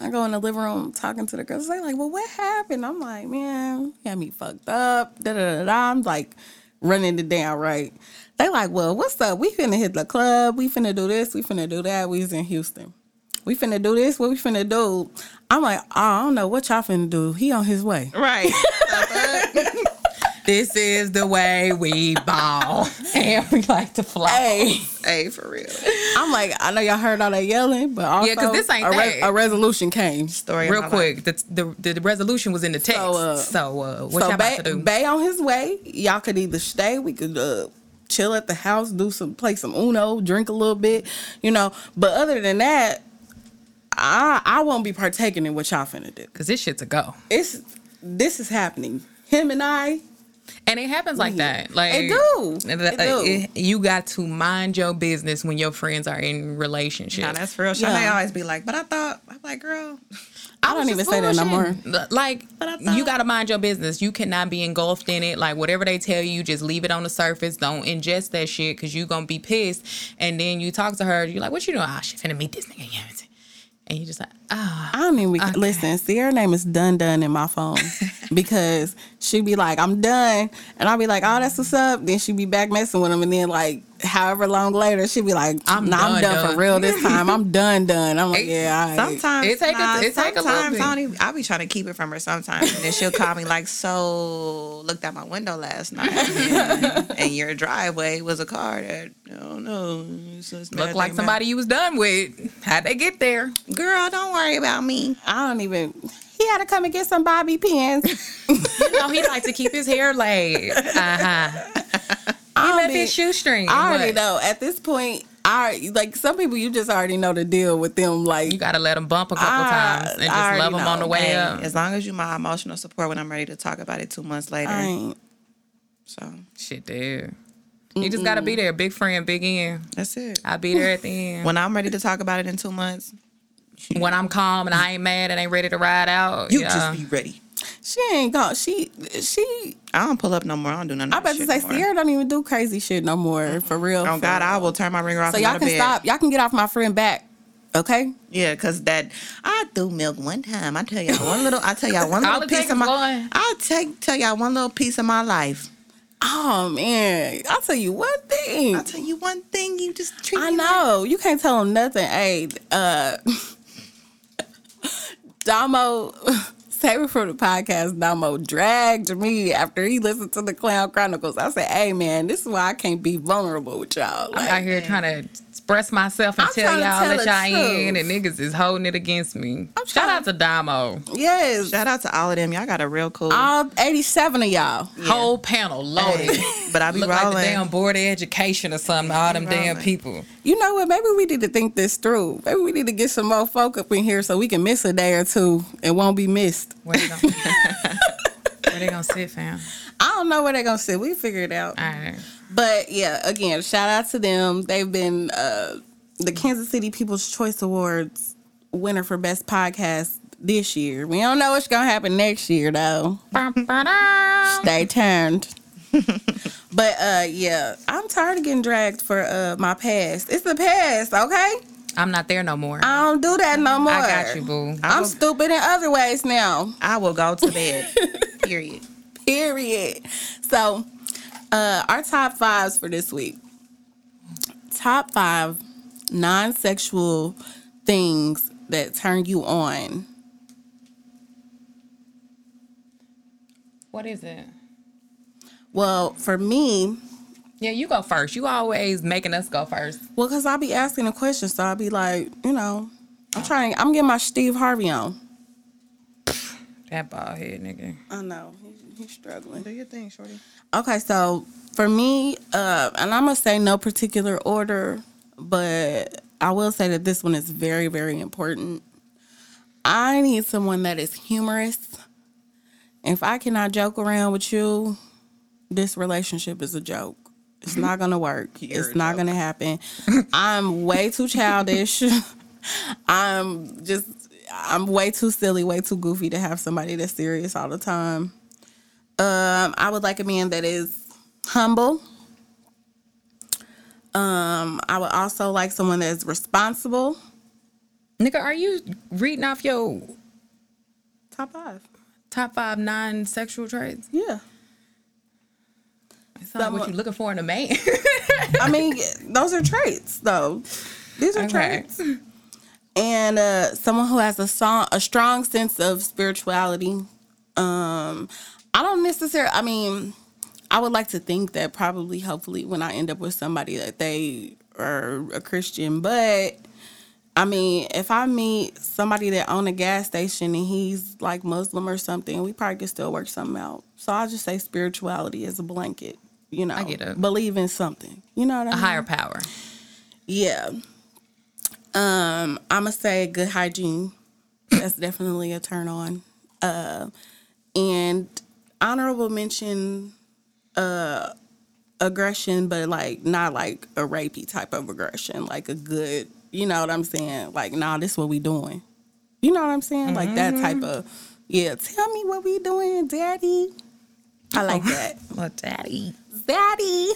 I go in the living room talking to the girls. They like, well, what happened? I'm like, man, you had me fucked up. Da da da. I'm like running it down right. They like, well, what's up? We finna hit the club. We finna do this. We finna do that. We was in Houston. We finna do this. What we finna do? I'm like, oh, I don't know what y'all finna do. He on his way. Right. This is the way we ball, and we like to fly. Hey. hey, for real. I'm like, I know y'all heard all that yelling, but also 'cause this ain't a, re- that. a resolution came. Story. Real quick, the, the the resolution was in the text. So, uh, So, uh, what so y'all about Bay, to do? Bay on his way. Y'all could either stay, we could uh, chill at the house, do some, play some Uno, drink a little bit, you know. But other than that, I I won't be partaking in what y'all finna do. Cause this shit's a go, It's this is happening. Him and I, and it happens like that. Like it do. It- It do. it- you got to mind your business when your friends are in relationships. Nah, that's for real. Yeah. Shanae always be like, but I thought, I'm like, girl, I don't even say that no more. Like, But I thought- you got to mind your business. You cannot be engulfed in it. Like, whatever they tell you, just leave it on the surface. Don't ingest that shit because you're going to be pissed. And then you talk to her, you're like, what you doing? Ah, she finna meet this nigga. And you just like, ah. I don't even listen. Sierra name is Dun Dun in my phone because she'd be like, "I'm done," and I'll be like, "Oh, that's what's up." Then she'd be back messing with him, and then like however long later, she'd be like, I'm "I'm, nah, I'm done, done, done." for real this time. I'm done, done." I'm like, It- "Yeah, all right." sometimes It take a- nah, it take a little sometimes bit. I don't even, I'll be trying to keep it from her sometimes, and then she'll call me like, so looked out my window last night, and, and your driveway was a car that I don't know. it's just Look bad like thing somebody you was done with. How'd they get there? Girl, don't worry about me. I don't even. He had to come and get some bobby pins. You know, he like to keep his hair laid. Uh-huh. He I left be- his shoestring. I already What? know. At this point, I like some people. You just already know the deal with them. Like You gotta let them bump a couple I- times and just love them on the way Hey, up. as long as you my emotional support when I'm ready to talk about it two months later. I ain't. So Shit, dude. You just gotta be there. Big friend, big end. that's it. I'll be there at the end. When I'm ready to talk about it in two months, when I'm calm and I ain't mad and ain't ready to ride out. you yeah. just be ready. She ain't gone. She she. I don't pull up no more. I don't do nothing. I about to say Sierra don't even do crazy shit no more. For real. Oh for God, real. I will turn my ringer off. So y'all can bed. stop. Y'all can get off my friend back. Okay. Yeah, cause that I threw milk one time. I tell y'all one little. I tell y'all one little piece of my. one. I'll take tell y'all one little piece of my life. Oh man, I'll tell you one thing. I'll tell you one thing. You just treat I me like- know you can't tell them nothing. Hey, uh, Damo, save it for the podcast. Damo dragged me after he listened to the Clown Chronicles. I said, "Hey man, this is why I can't be vulnerable with y'all." I'm out here trying to express myself and I'm tell y'all tell that y'all in, and niggas is holding it against me. I'm Shout out to Damo. yes, Shout out to all of them. Y'all got a real cool. all eighty-seven of y'all. Whole panel loaded. but I be Look like rolling. the damn board of education or something. All them damn people. You know what? Maybe we need to think this through. Maybe we need to get some more folk up in here so we can miss a day or two and won't be missed. Where they gonna, where they gonna sit, fam? I don't know where they're gonna sit. We figure it out. All right. But yeah, again, shout out to them. They've been uh, the Kansas City People's Choice Awards winner for best podcast this year. We don't know what's gonna happen next year though. Stay tuned. but uh yeah, I'm tired of getting dragged for uh my past. It's the past, okay? I'm not there no more. I don't do that no more. I got you, boo. I'm stupid in other ways now. I will go to bed. Period. Period. So, uh, our top fives for this week. Top five non-sexual things that turn you on. What is it? Well, for me, Yeah, you go first. You always making us go first. well, cause I'll be asking a question, so I'll be like, you know, I'm trying. I'm getting my Steve Harvey on. That bald head nigga. I know he's, he's struggling. Do your thing, shorty. Okay, so for me, uh, and I'm gonna say no particular order, but I will say that this one is very, very important. I need someone that is humorous. If I cannot joke around with you, this relationship is a joke. It's not gonna work. You're it's not joke. gonna happen. I'm way too childish. I'm just I'm way too silly, way too goofy to have somebody that's serious all the time. Um, I would like a man that is humble. Um, I would also like someone that's responsible. Nigga, are you reading off your Top five. top five non-sexual traits? Yeah. Not what Someone- you looking for in a man. I mean, those are traits, though. These are Okay. traits. And uh, someone who has a song, a strong sense of spirituality. Um, I don't necessarily. I mean, I would like to think that probably, hopefully, when I end up with somebody that they are a Christian, but. I mean, if I meet somebody that own a gas station and he's like Muslim or something, we probably could still work something out. So I'll just say spirituality is a blanket. You know, I get it. believe in something. You know what I a mean? A higher power. Yeah. Um, I'ma say good hygiene. That's definitely a turn on. Uh, and honorable mention, uh, aggression, but like not like a rapey type of aggression, like a good, you know what I'm saying? Like, nah, this what we doing. You know what I'm saying? Like that type of, yeah. Tell me what we doing, daddy. I like that, Well, daddy. Daddy.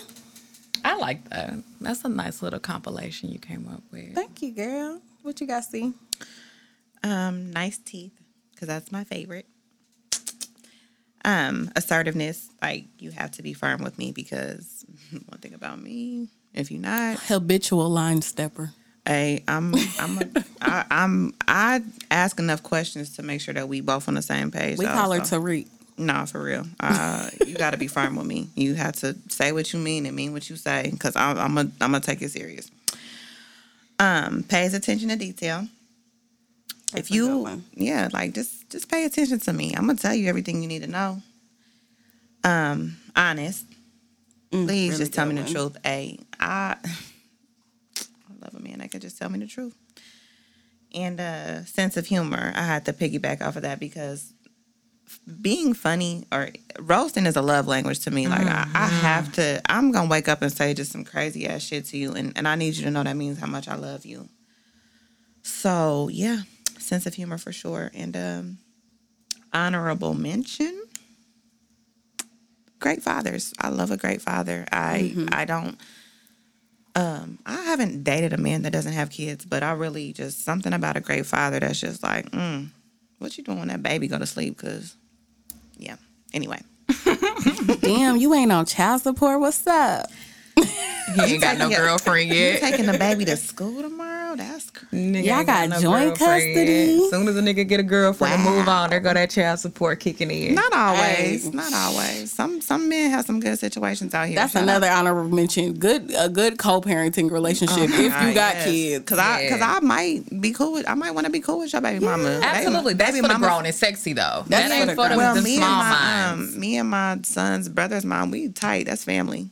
I like that. That's a nice little compilation you came up with. Thank you, girl. What you got, see? Um, nice teeth, because that's my favorite. Um, assertiveness, like you have to be firm with me because one thing about me, if you're not, Habitual line stepper. hey, I'm, I'm, a, I, I'm, I ask enough questions to make sure that we both on the same page. We though, call her so- Tariq. No, for real. Uh, you got to be firm with me. You have to say what you mean and mean what you say, because I'm, I'm gonna, I'm gonna take it serious. Um, pays attention to detail. That's if a you, one. yeah, like just, just pay attention to me. I'm gonna tell you everything you need to know. Um, honest. Mm, Please really just tell me the truth. Hey, I, I love a man that can just tell me the truth. And uh, sense of humor. I had to piggyback off of that because being funny or roasting is a love language to me. Like I, I have to. I'm gonna wake up and say just some crazy ass shit to you, and and I need you to know that means how much I love you. So yeah, sense of humor for sure, and um, honorable mention. Great fathers. I love a great father. I I don't. Um, I haven't dated a man that doesn't have kids, but I really just something about a great father that's just like, mm, what you doing when that baby go to sleep? Cause, yeah. Anyway, Damn, you ain't on child support. What's up? He ain't got no taking your- girlfriend you yet. taking the baby to school tomorrow? That's cr- Nigga Y'all ain't got joint girlfriend custody? As soon as a nigga get a girlfriend Wow. move on, there go that child support kicking in. not always. Hey. Not always. Some some men have some good situations out here. That's Shout another honorable mention. Good, a good co-parenting relationship if you got kids. Cause I, cause I might be cool with, I might want to be cool with your baby mama. Absolutely. Baby- That's baby for the grown and sexy though. That's that ain't for the for them, grown. Well, them me and small my minds. um, me and my son's brother's mom, we tight. That's family.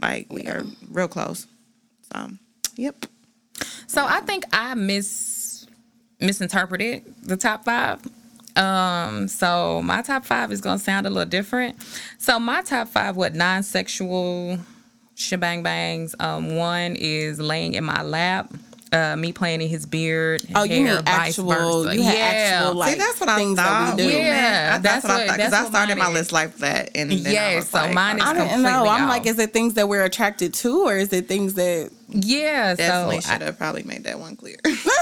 Like we are real close. So, yep. So I think I mis misinterpreted the top five. Um, so my top five is gonna sound a little different. So my top five, what non-sexual shebang bangs. Um, one is laying in my lap. uh, me playing in his beard. Oh, you hair, mean vice actual? versa. You had yeah. actual like See, that's what I things thought. that we do. Yeah. Yeah, that's that's, what I thought. Because I started my is. list like that, and then I so like, mine is I didn't completely know. I'm like, is it things that we're attracted to, or is it things that? Yeah. definitely so should have probably made that one clear.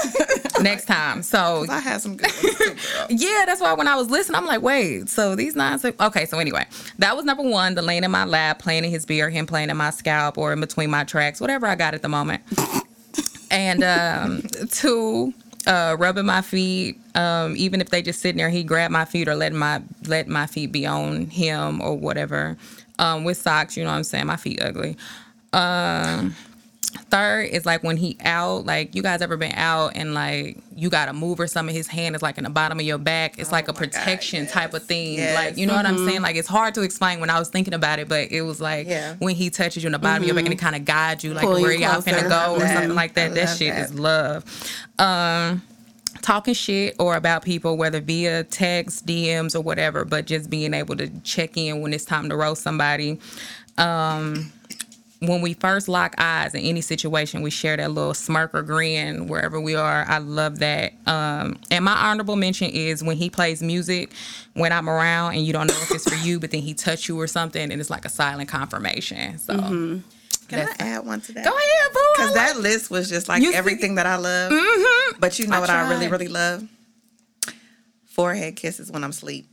Next time. So I had some good too. Yeah, that's why when I was listening, I'm like, wait, so these nines okay. So anyway, that was number one, the laying in my lap, playing in his beard, him playing in my scalp or in between my tracks, whatever I got at the moment. and um, two, uh, rubbing my feet, um, even if they just sitting there, he grabbed my feet or let my let my feet be on him or whatever. Um, with socks, you know what I'm saying? My feet ugly. Um, third is like when he out like you guys ever been out and like you gotta move or something his hand is like in the bottom of your back. It's like a Oh my God, protection type of thing. Yes. like you know what i'm saying? Like it's hard to explain when i was thinking about it but it was like Yeah. when he touches you in the bottom of your back and it kind of guides you like Pull where y'all closer. finna go or That- something like that that shit that. is love. Um talking shit or about people whether via text dms or whatever but just being able to check in when it's time to roast somebody. Um when we first lock eyes in any situation, we share that little smirk or grin wherever we are. I love that. Um, and my honorable mention is when he plays music when I'm around and you don't know if it's for you, but then he touch you or something and it's like a silent confirmation. So Can That's- I add one to that? go ahead, boo. I Because like- that list was just like You see- everything that I love. Mhm. But you know I what I really, really love? Forehead kisses when I'm asleep.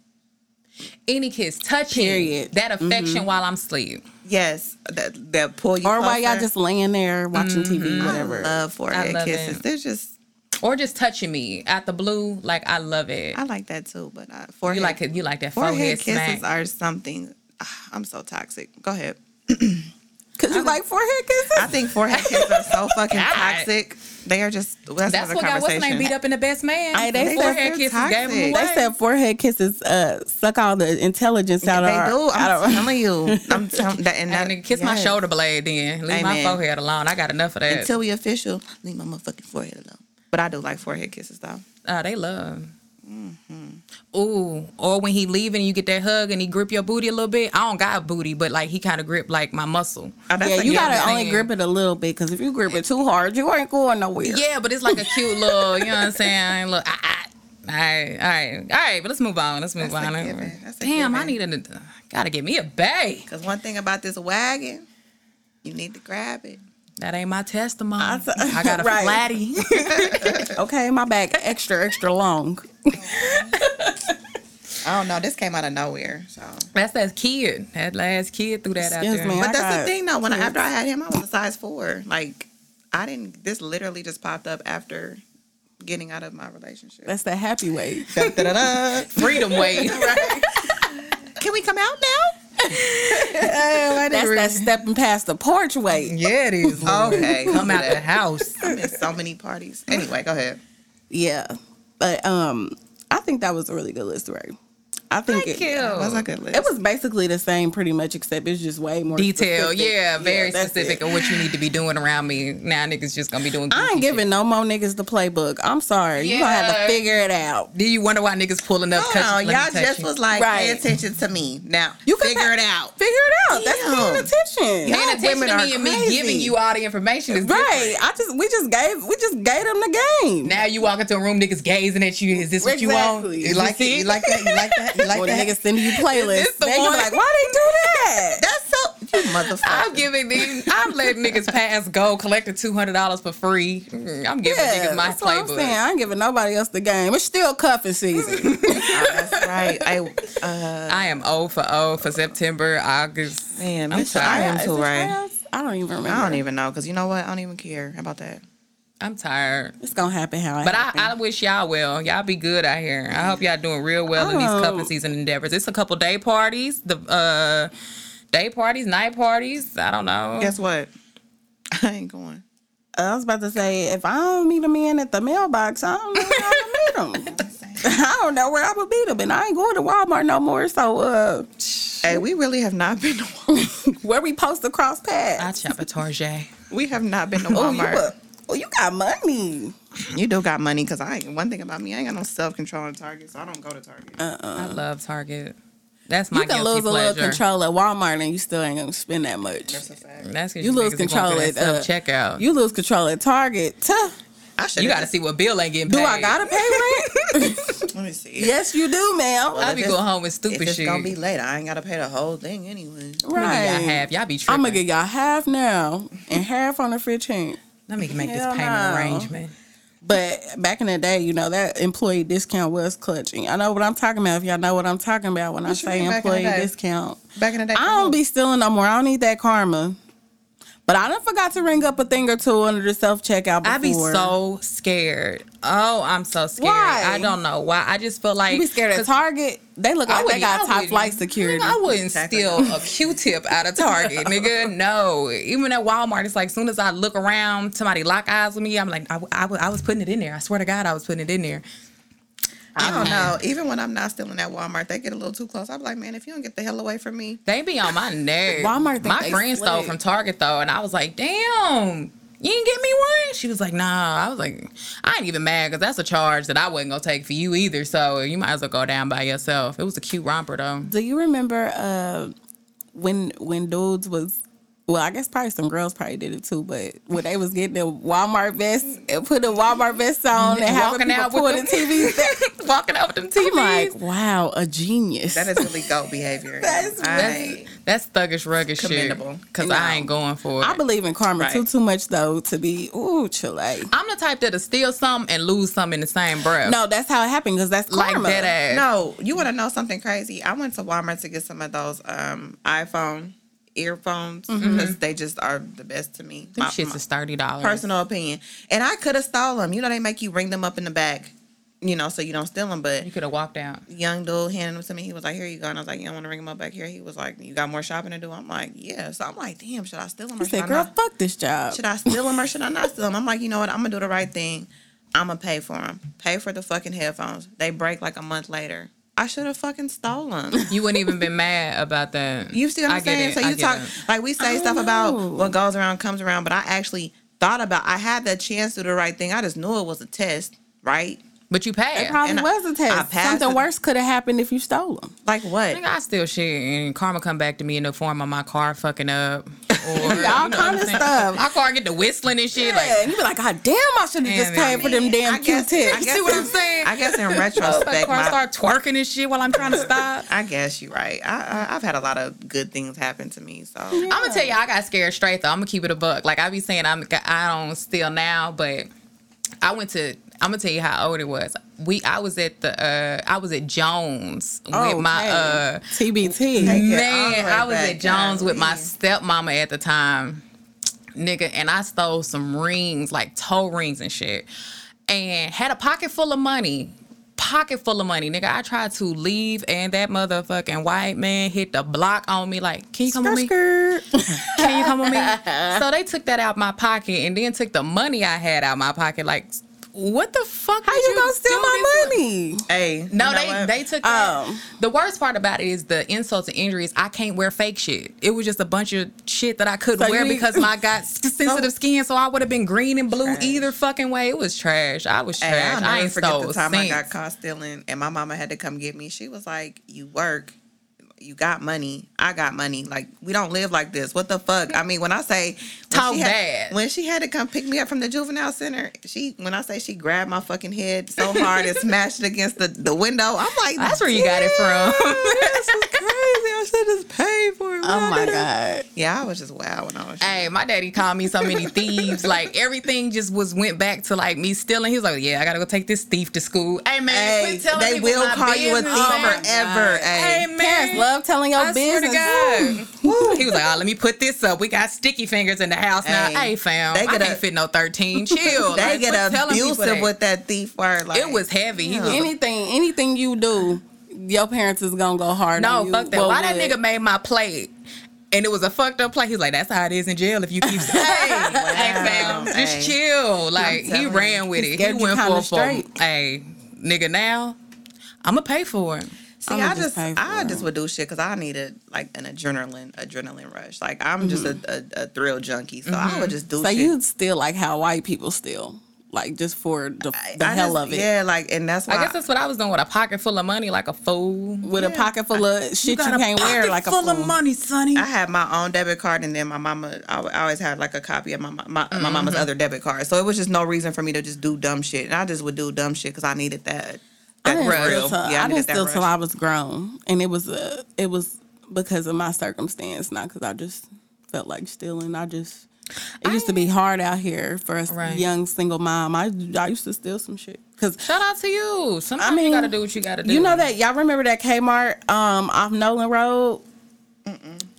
Any kiss, touching, Period. that affection while I'm asleep. Yes, that that pull you. Or while y'all just laying there watching TV, Mm-hmm. whatever. I love forehead love kisses. it. They're just Or just touching me at the blue, like I love it. I like that too. But uh, forehead you like it? You like that forehead forehead, kisses smack? are something. ah, I'm so toxic. Go ahead. Cause you like forehead kisses. I think forehead kisses are so fucking God. toxic. They are just. That's, That's another what got what's the name beat up in the best man. Hey, they said forehead they're kisses gave him toxic. away. They said forehead kisses uh, suck all the intelligence out They of our. do. I'm of- telling you. I'm telling that. And that And kiss my shoulder blade then. Leave my forehead alone. I got enough of that. Until we official, leave my motherfucking forehead alone. But I do like forehead kisses though. oh, they love. Mm-hmm. Ooh, or when he leaving and you get that hug and he grip your booty a little bit. I don't got booty, but like he kind of grip like my muscle. Oh, yeah, you gotta I'm only grip it a little bit because if you grip it too hard, you ain't going nowhere. Yeah, but it's like a cute little, you know what I'm saying? Look. All right, all right, all right, but let's move on. Let's move That's a on. given. That's Damn, I need a, gotta get me a bay. Because one thing about this wagon, you need to grab it. That ain't my testimony. I I, got a Right. flatty. Okay, my back extra extra long. I don't know. This came out of nowhere. So, That's that kid. That last kid threw that Excuse out there. me. but I that's the thing though. When I, after I had him, I was a size four. Like, I didn't. This literally just popped up after getting out of my relationship. That's the happy way. Freedom way. Can we come out now? That's that stepping past the porch way. yeah, it is. Okay, Come out do the house. I'm in so many parties. Anyway, go ahead. Yeah, but um, I think that was a really good list, right? I think Thank it, you. That was a good list. it was basically the same, pretty much, except it's just way more Detail, specific. yeah, very that's specific it. of what you need to be doing around me. Now niggas just gonna be doing. I ain't giving shit. no more niggas the playbook. I'm sorry, you gonna have to figure it out. Do you wonder why niggas pulling up? Hold touch- on, let y'all just you? was like, pay attention to me. Now, You can figure pa- it out. Figure it out. That's Damn. paying attention. Y'all Paying attention women to are me and me giving you all the information is different. Right. I just we just gave we just gave them the game. Now you walk into a room, niggas gazing at you. Is this what you want? You like it? You like that? You like that? You like When that? niggas send you playlists, the they one? be like, why they do that? That's so you motherfucker. I'm giving these. I'm letting niggas pass go, collecting two hundred dollars for free. Mm, I'm giving Yeah, niggas my that's what I'm saying. I ain't giving nobody else the game. It's still cuffing season. Oh, that's right. I uh I am O for O for September, August. man, I'm bitch, I am too right. I don't even remember. I don't even know because you know what? I don't even care about that. I'm tired. It's gonna happen how it But I, happen. I wish y'all well. Y'all be good out here. I hope y'all doing real well in these Oh. cuffing season endeavors. It's a couple day parties, the uh day parties, night parties. I don't know. Guess what? I ain't going. I was about to say, if I don't meet a man at the mailbox, I don't know where I'm gonna meet him. I don't know where I'm gonna meet him, and I ain't going to Walmart no more. So, uh, Hey, we really have not been to Walmart. where we post to cross I paths? shop at Target. We have not been to Oh, you, Walmart. A- oh, you got money. You do got money because I ain't one thing about me, I ain't got no self control in Target, so I don't go to Target. Uh uh I love Target. That's my You can guilty lose a little control at Walmart, and you still ain't gonna spend that much. That's a fact. That's 'cause You lose control going at through that uh, self checkout. You lose control at Target. Tuh, I should. You got to see what bill ain't getting Paid. Do. I gotta pay rent? Let me see. yes, you do, ma'am. Well, I if be going home with stupid if it's gonna be late, I ain't gotta pay the whole thing anyway. right. Y'all have y'all be tripping. I'm gonna get y'all half now and half on the 15th. Let me make this payment no. arrangement. But back in the day, you know, that employee discount was clutching. I know what I'm talking about. If y'all know what I'm talking about when What I say mean back in the employee discount. Back in the day, I don't be stealing no more. I don't need that karma. But I done forgot to ring up a thing or two under the self checkout I'd be so scared. Oh, I'm so scared. Why? I don't know why. I just feel like You be scared at Target? They look like they got I top flight security. I wouldn't Exactly. steal a Q-tip out of Target, nigga. No, even at Walmart, it's like soon as I look around, somebody lock eyes with me. I'm like, I, I, I was putting it in there. I swear to God, I was putting it in there. I don't know. Even when I'm not stealing at Walmart, they get a little too close. I'm like, man, if you don't get the hell away from me, They be on my neck. Walmart My they friend stole from Target though, and I was like, damn. You didn't get me one? She was like, nah. I was like, I ain't even mad because that's a charge that I wasn't gonna take for you either. So you might as well go down by yourself. It was a cute romper though. Do you remember uh, when when dudes was well, I guess probably some girls probably did it too, but when they was getting the Walmart vest and put the Walmart vest on and having Walking people out pull with the them TVs down. walking out with them TVs. I'm like, wow, a genius. that is really goat behavior. That's I, That's thuggish, rugged shit. Commendable. Cause No. I ain't going for it. I believe in karma Right. too too much though to be ooh Chile. I'm the type that'll steal some and lose some in the same breath. No, that's how it happened because that's like karma. that ass. no, you want to know something crazy? I went to Walmart to get some of those um, iPhone earphones mm-hmm. because they just are the best to me. Them My- shits my is thirty dollars. personal opinion, and I could have stole them. You know, they make you ring them up in the back, you know, so you don't steal them. But You could have walked out. young dude handed them to me. He was like, "Here you go," and I was like, "You don't want to ring them up back here?" He was like, "You got more shopping to do." I'm like, "Yeah." So I'm like, "Damn, should I steal them or He should I said, "Girl, not? fuck this job." Should I steal them or should I not steal them?" I'm like, "You know what? I'm gonna do the right thing. I'm gonna pay for them. Pay for the fucking headphones. They break like a month later. I should have fucking stole them." You wouldn't even been mad about that. You see what I'm I saying? So you talk like we say stuff don't about what goes around comes around, but I actually thought about. I had the chance to do the right thing. I just knew it was a test, right? But you paid. It probably And was a I test. passed Something it. worse could have happened if you stole them. Like what? Nigga, I still shit and karma come back to me in the form of my car fucking up. Or All you know kind of saying? stuff. My car get the whistling and shit. Yeah, Like and you be like, God damn, I should have just Damn, paid for them damn I Q-tips. I you guess see what I'm saying? I guess in my retrospect, car my, start twerking and shit while I'm trying to stop. I guess you're right. I, I I've had a lot of good things happen to me. So I'm gonna tell you, I got scared straight though. I'm gonna keep it a buck. Like I be saying, I'm I don't steal now, but I went to. I'm gonna tell you how old it was. We I was at the uh I was at Jones with my uh TBT. Take it all man. I was at Jones with my stepmama at the time, nigga, and I stole some rings like toe rings and shit, and had a pocket full of money. Pocket full of money, nigga. I tried to leave, and that motherfucking white man hit the block on me. Like, can you come with me? Skirt. Can you come with me? so they took that out my pocket and then took the money I had out my pocket. Like, what the fuck? How did you gonna steal my this for? money? hey, No, you know they what? they took that. Oh. The worst part about it is the insults and injuries. I can't wear fake shit. It was just a bunch of shit that I couldn't So wear you- because my got s- sensitive skin. So I would have been green and blue Trash. either fucking way. It was trash. I was trash. Hey, I'll I never ain't forget the time I got caught stealing, and my mama had to come get me. She was like, "You work, you got money, I got money. Like we don't live like this. What the fuck? I mean, when I say when Talk she had- bad. when she had to come pick me up from the juvenile center, she when I say she grabbed my fucking head so hard and smashed it against the, the window, I'm like, That's where you got it from. this is crazy. I should just pay for it. Oh my god. Yeah, I was just wow when I was. Hey, my daddy called me so many thieves. Like everything just was went back to like me stealing. He was like, "Yeah, I gotta go take this thief to school." Hey man, Hey, they will call you a thief business, man. forever. Oh hey Hey, man, Parents love telling your I swear business. to God. he was like, "Oh, let me put this up. We got sticky fingers in the house now." Hey, Hey, fam, they I get can't a- fit no thirteen. Chill. they Like, get quit telling people abusive that. with that thief word. Like It was heavy. He was Anything, anything you do, your parents is gonna go hard No, on you. fuck that. Well, Why that nigga made my plate? And it was a fucked up plate. He's like, that's how it is in jail if you keep hey, hey fam, Hey. just chill. Like he ran with it. He scared went for straight. hey, nigga now. I'ma pay for it. See, I'ma just just, I just would do shit because I needed like an adrenaline, adrenaline rush. Like I'm just a, a, a thrill junkie, so I would just do Mm-hmm. So shit. you still like how white people steal. like just for the, the I hell just- of it. Yeah, like, and that's why I guess that's what I was doing with a pocket full of money, like a fool. With a pocket full of shit you, can't wear like a full of money, sonny. I had my own debit card, and then my mama. I I always had like a copy of my my, my Mm-hmm. mama's other debit card, so it was just no reason for me to just do dumb shit, and I just would do dumb shit because I needed that. I That steal till, yeah, I didn't steal till. I was grown, and it was uh, it was because of my circumstance, not because I just felt like stealing. I just it used to be hard out here for a Right. young single mom. I I used to steal some shit because Shout out to you. Sometimes I mean, you gotta do what you gotta do. you know that y'all remember that Kmart um off Noland Road.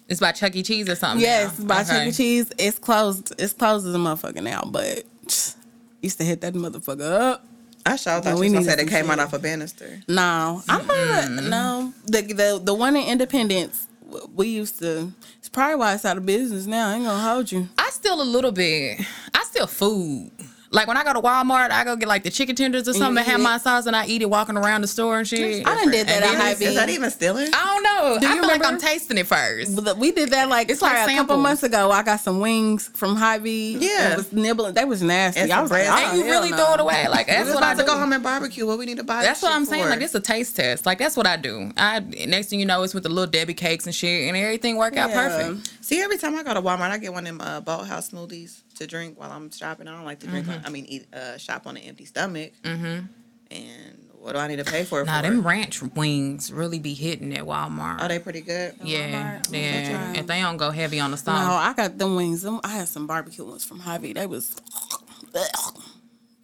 it's by Chuck E. Cheese or something. Yes, now. by Okay. Chuck E. Cheese. It's closed. It's closed as a motherfucker now, but used to hit that motherfucker up. I sure thought we you was gonna needed say they came out off a Bannister. No, I'm not. No, the the the one in Independence. We used to. It's probably why it's out of business now. I ain't gonna hold you. I steal a little bit. I steal food. Like when I go to Walmart, I go get like the chicken tenders or something, you have my sauce, and I eat it walking around the store and shit. I done did that And at then Hy-Vee. it's- Is that even stealing? I don't know. Do I you feel like I'm tasting it first. We did that like It's like probably a couple months ago. I got some wings from Hy-Vee. Yeah. it was nibbling. They was nasty. And I was like, oh, and you really no. throw it away. Like We that's was what I do. to go home and barbecue. What we need to buy. That's what I'm shit saying. for? Like it's a taste test. Like that's what I do. I next thing you know, it's with the little Debbie cakes and shit, and everything work out Yeah. perfect. See, every time I go to Walmart, I get one of them uh, boathouse smoothies to drink while I'm shopping. I don't like to drink. Mm-hmm. On, I mean, eat uh, shop on an empty stomach. Mm-hmm. And what do I need to pay for? it Nah, for? them ranch wings really be hitting at Walmart. Are they pretty good? yeah, Walmart? yeah. Okay. If they don't go heavy on the No, sauce. I got them wings. I had some barbecue ones from Hy-Vee. They was.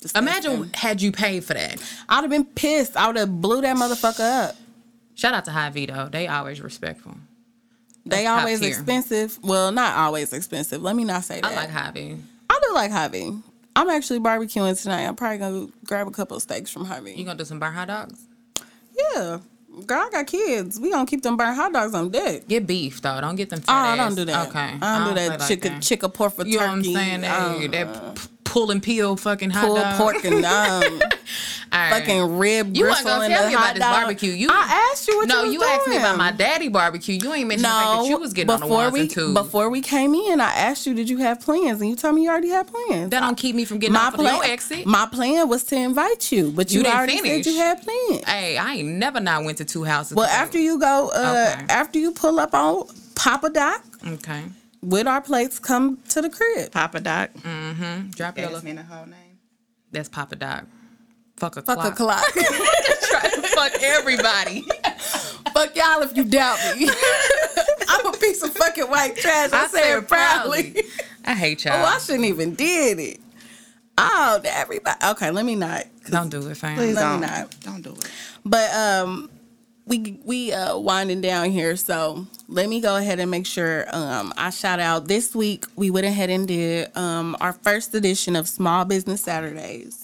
disgusting. Imagine had you paid for that. I'd have been pissed. I would have blew that motherfucker up. Shout out to Hy-Vee though. They always respectful. They That's always expensive. Well, not always expensive. Let me not say that. I like High I do like Hy-Vee. I'm actually barbecuing tonight. I'm probably gonna grab a couple of steaks from Hy-Vee. You gonna do some burnt hot dogs? yeah, girl, I got kids. We gonna keep them burnt hot dogs on deck. Get beef though. Don't get them. Oh, I don't do that. Okay, I don't, do play that. like Chicken, that. chicken pork for You know what I'm turkey. saying? um, That, that pull and peel fucking hot dog. pork and um, right. fucking rib You wasn't gristle gonna in tell the me about hot this dog. barbecue. You- I asked you what no, you, was you asked me about my daddy barbecue. You ain't mentioned the fact No, that you was getting on the before ones we and twos. before we came in, I asked you, did you have plans? And you told me you already had plans. that don't keep me from getting my off of plan, your exit. my plan was to invite you, but You you, didn't already finish. said you had plans. hey, I ain't never not went to two houses. Well, after you go, uh, Okay. after you pull up on Papa Doc okay, with our plates, come to the crib. Papa Doc. Mm-hmm. Drop your. That's me the whole name. That's Papa Doc. Fuck a Fuck clock. a clock. Try to fuck everybody. Fuck y'all if you doubt me. I'm a piece of fucking white trash. I, say it proudly. I hate y'all. oh, I shouldn't even did it. Oh, everybody. Okay, let me not. Don't do it, fam. Please Let don't. me not. Don't do it. But um, we we uh winding down here, so let me go ahead and make sure um I shout out this week. We went ahead and did um our first edition of Small Business Saturdays.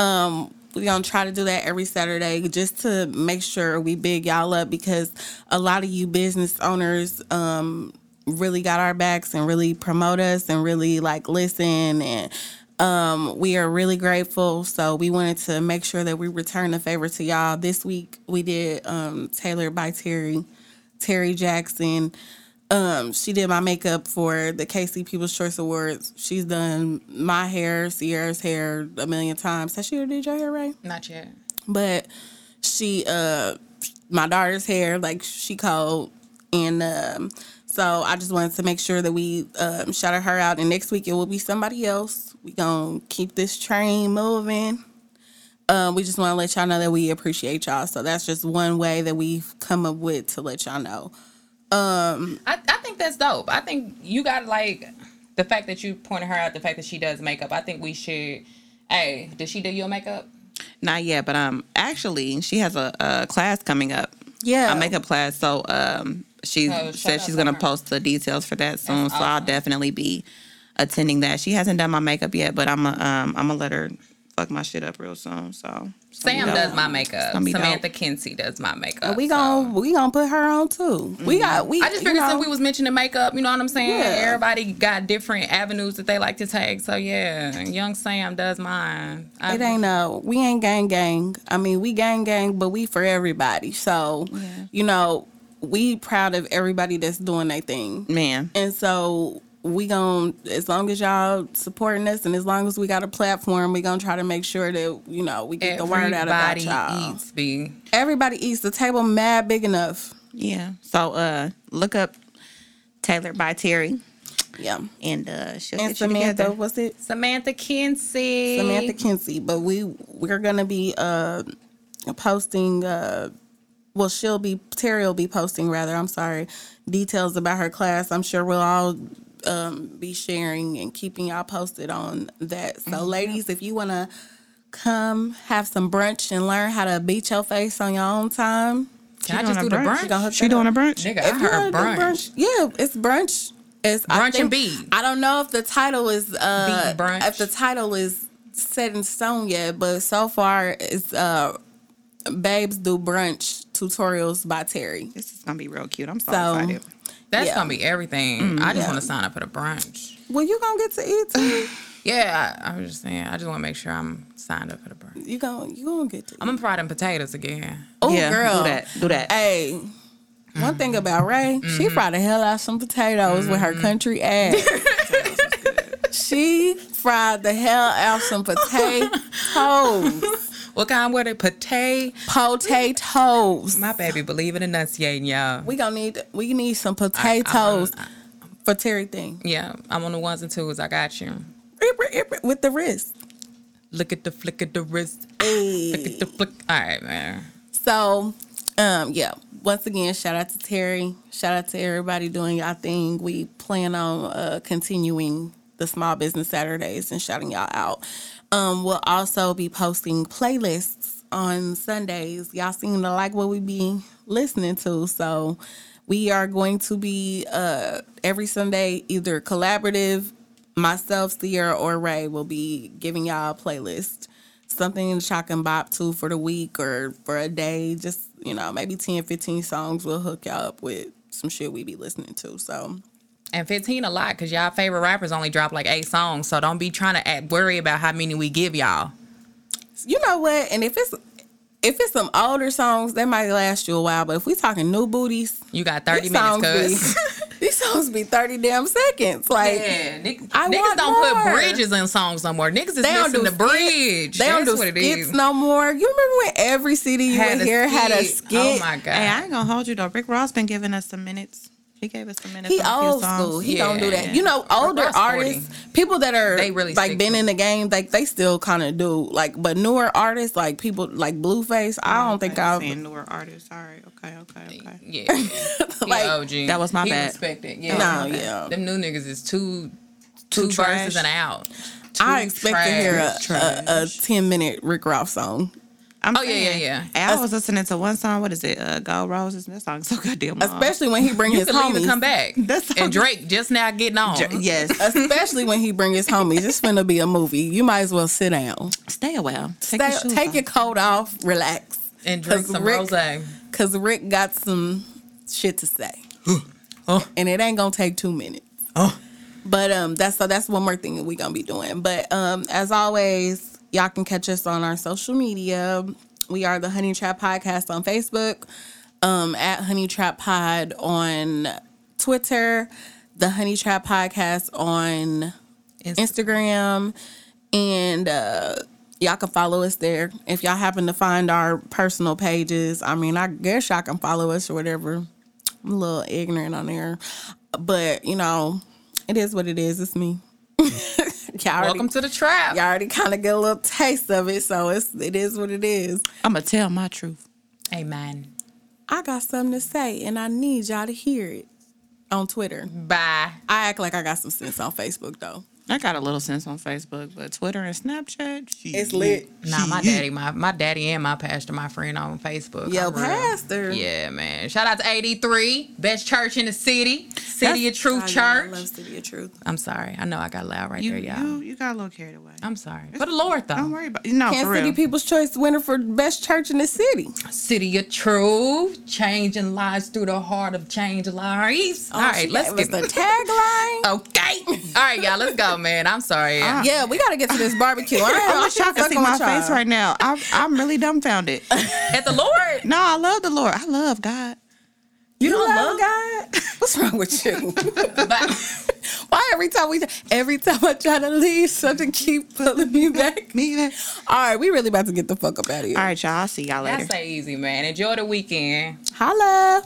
Um, we're gonna try to do that every Saturday just to make sure we big y'all up because a lot of you business owners um really got our backs and really promote us and really like listen and um, we are really grateful. So we wanted to make sure that we return the favor to y'all. This week we did um, Tailored by Terry, Terry Jackson. Um, she did my makeup for the KC People's Choice Awards. She's done my hair, Sierra's hair a million times. Has she ever did your hair, Ray? Not yet. but she uh my daughter's hair like she called and um so i just wanted to make sure that we um shouted her out and next week it will be somebody else we gonna keep this train moving um, we just want to let y'all know that we appreciate y'all. So that's just one way that we've come up with to let y'all know. I, I think that's dope. I think you got like the fact that you pointed her out, the fact that she does makeup. I think we should. Hey, did she do your makeup? Not yet, but um, actually, she has a, a class coming up. Yeah. a makeup class. So um, she Oh, shout said she's gonna her. post the details for that soon. That's so I'll definitely be attending that. She hasn't done my makeup yet, but I'm a, um I'm gonna let her fuck my shit up real soon. So it's gonna Sam dope. does my makeup. Samantha dope. Kinsey does my makeup. we so. gon' we gonna put her on too. We mm-hmm. got we. I just you figured since we was mentioning makeup, you know what I'm saying? Yeah. Everybody got different avenues that they like to take. So yeah, young Sam does mine. I, It ain't no, we ain't gang gang. I mean, we gang gang, but we for everybody. So, you know, we proud of everybody that's doing their thing. man. And so we gon' as long as y'all supporting us and as long as we got a platform, we gonna try to make sure that you know we get the word out about Everybody y'all. eats, B. Everybody eats. The table mad big enough. Yeah. So uh look up Tailored by Terry Yeah. and uh she'll And Samantha, what's it? Samantha Kinsey. Samantha Kinsey. But we we're gonna be uh posting uh well she'll be Terry will be posting rather, I'm sorry, details about her class. I'm sure we'll all um be sharing and keeping y'all posted on that. Mm-hmm. So ladies, if you wanna come have some brunch and learn how to beat your face on your own time. Can I doing just a do the brunch? brunch? She gonna hook She that doing a up. brunch? Nigga, If I you heard wanna do brunch. yeah, it's brunch. It's I Brunch and think- bead. I don't know if the title is uh Bead brunch. if the title is set in stone yet, but so far it's uh Babes Do Brunch tutorials by Terry. This is gonna be real cute. I'm so, So- excited. That's Yeah. gonna be everything. Mm-hmm. I just yeah. want to sign up for the brunch. Well, you gonna get to eat too. Yeah, I, I was just saying. I just want to make sure I'm signed up for the brunch. you gonna you gonna get to. I'm gonna fry them potatoes again. Oh, Yeah, girl, do that, do that. Hey. One thing mm-hmm. about Ray, mm-hmm. she fried the hell out some potatoes with her country ass. she fried the hell out some potatoes. What kind were they? Potato. potatoes. My baby believe in enunciating, y'all. We gonna need we need some potatoes for Terry thing. Yeah, I'm on the ones and twos. I got you. With the wrist. Look at the flick of the wrist. Hey. Look at the flick. All right, man. So, um, yeah. Once again, shout out to Terry. Shout out to everybody doing y'all thing. We plan on uh, continuing the Small Business Saturdays and shouting y'all out. Um, we'll also be posting playlists on Sundays. Y'all seem to like what we be listening to, so we are going to be uh, every Sunday either collaborative. Myself, Sierra, or Ray will be giving y'all a playlist something to chalk and bop to for the week or for a day. Just, you know, maybe 10, 15 songs we'll hook y'all up with some shit we be listening to. So And 15 a lot because y'all favorite rappers only drop like eight songs. So don't be trying to act, worry about how many we give y'all. you know what? And if it's if it's some older songs, that might last you a while. But if we talking new booties, You got 30 these minutes, songs cuz. be these songs be 30 damn seconds. Like Yeah, nigg- I niggas don't more. put bridges in songs no more. Niggas is They don't missing do the bridge. they don't That's do what it skits is. no more. You remember when every city you Had would a hear had a skit. Oh skit? Oh my god. Hey, I ain't gonna hold you though. Rick Ross been giving us some minutes. He gave us some minute. He on a few old school. He don't do that. You know, older Ross 40. artists, people that are They really like been in the game, like they still kind of do. Like, but newer artists, like people like Blueface, I don't think I've I've seen newer artists. All right, okay, okay, okay. Yeah. like. OG. That was my he bad. respected. Yeah. No, yeah. Them new niggas is two two, Too verses trash. and out. I Too expect to hear a, a, a ten minute Rick Ross song. I'm Oh, yeah, yeah, yeah. Hey, I was listening to one song. What is it? Uh, Gold Roses. That song's so goddamn long. Especially when he bring You his leave and homies. come back. That's and Drake just now getting on. yes. Especially when he bring his homies. It's gonna be a movie. You might as well sit down. Stay a while. Take, Stay, your, take your coat off, relax. and drink some Rick- rose. Cause Rick got some shit to say. Oh. And it ain't gonna take two minutes. Oh. But um that's so that's one more thing that we gonna be doing. But um as always, y'all can catch us on our social media. We are the Honey Trap Podcast on Facebook, um, at Honey Trap Pod on Twitter, the Honey Trap Podcast on Instagram, and uh, y'all can follow us there. If y'all happen to find our personal pages, I mean, I guess y'all can follow us or whatever. I'm a little ignorant on there, but you know, it is what it is. It's me. y'all already, Welcome to the trap. y'all already kind of get a little taste of it, so it's it is what it is. I'm gonna tell my truth. Amen. I got something to say, and I need y'all to hear it on Twitter. Bye. I act like I got some sense on Facebook though. I got a little sense on Facebook, but Twitter and Snapchat, It's lit. Nah, my daddy, my my daddy and my pastor, my friend on Facebook. Yo, I'm real. pastor. Yeah, man. Shout out to 83, best church in the city, City of Truth Oh, yeah, I Church. love City of Truth. I'm sorry. I know I got loud right you, there, y'all. you you got a little carried away. I'm sorry. For the Lord, though. Don't worry about it. No, Kansas for City. People's Choice winner for best church in the city. City of Truth, changing lives through the heart of change lives. Oh, All right, let's get the tagline. Okay. All right, y'all, let's go, man. I'm sorry. Uh, yeah, we gotta get to this barbecue. I, I I wish y'all could see my face right now. I'm I'm really dumbfounded. At the Lord. no, I love the Lord. I love God. You don't love love- God? What's wrong with you? Why every time we every time I try to leave, something keep pulling me back? Me either. All right, we really about to get the fuck up out of here. All right, y'all. I'll see y'all later. That's so easy, man. Enjoy the weekend. Holla.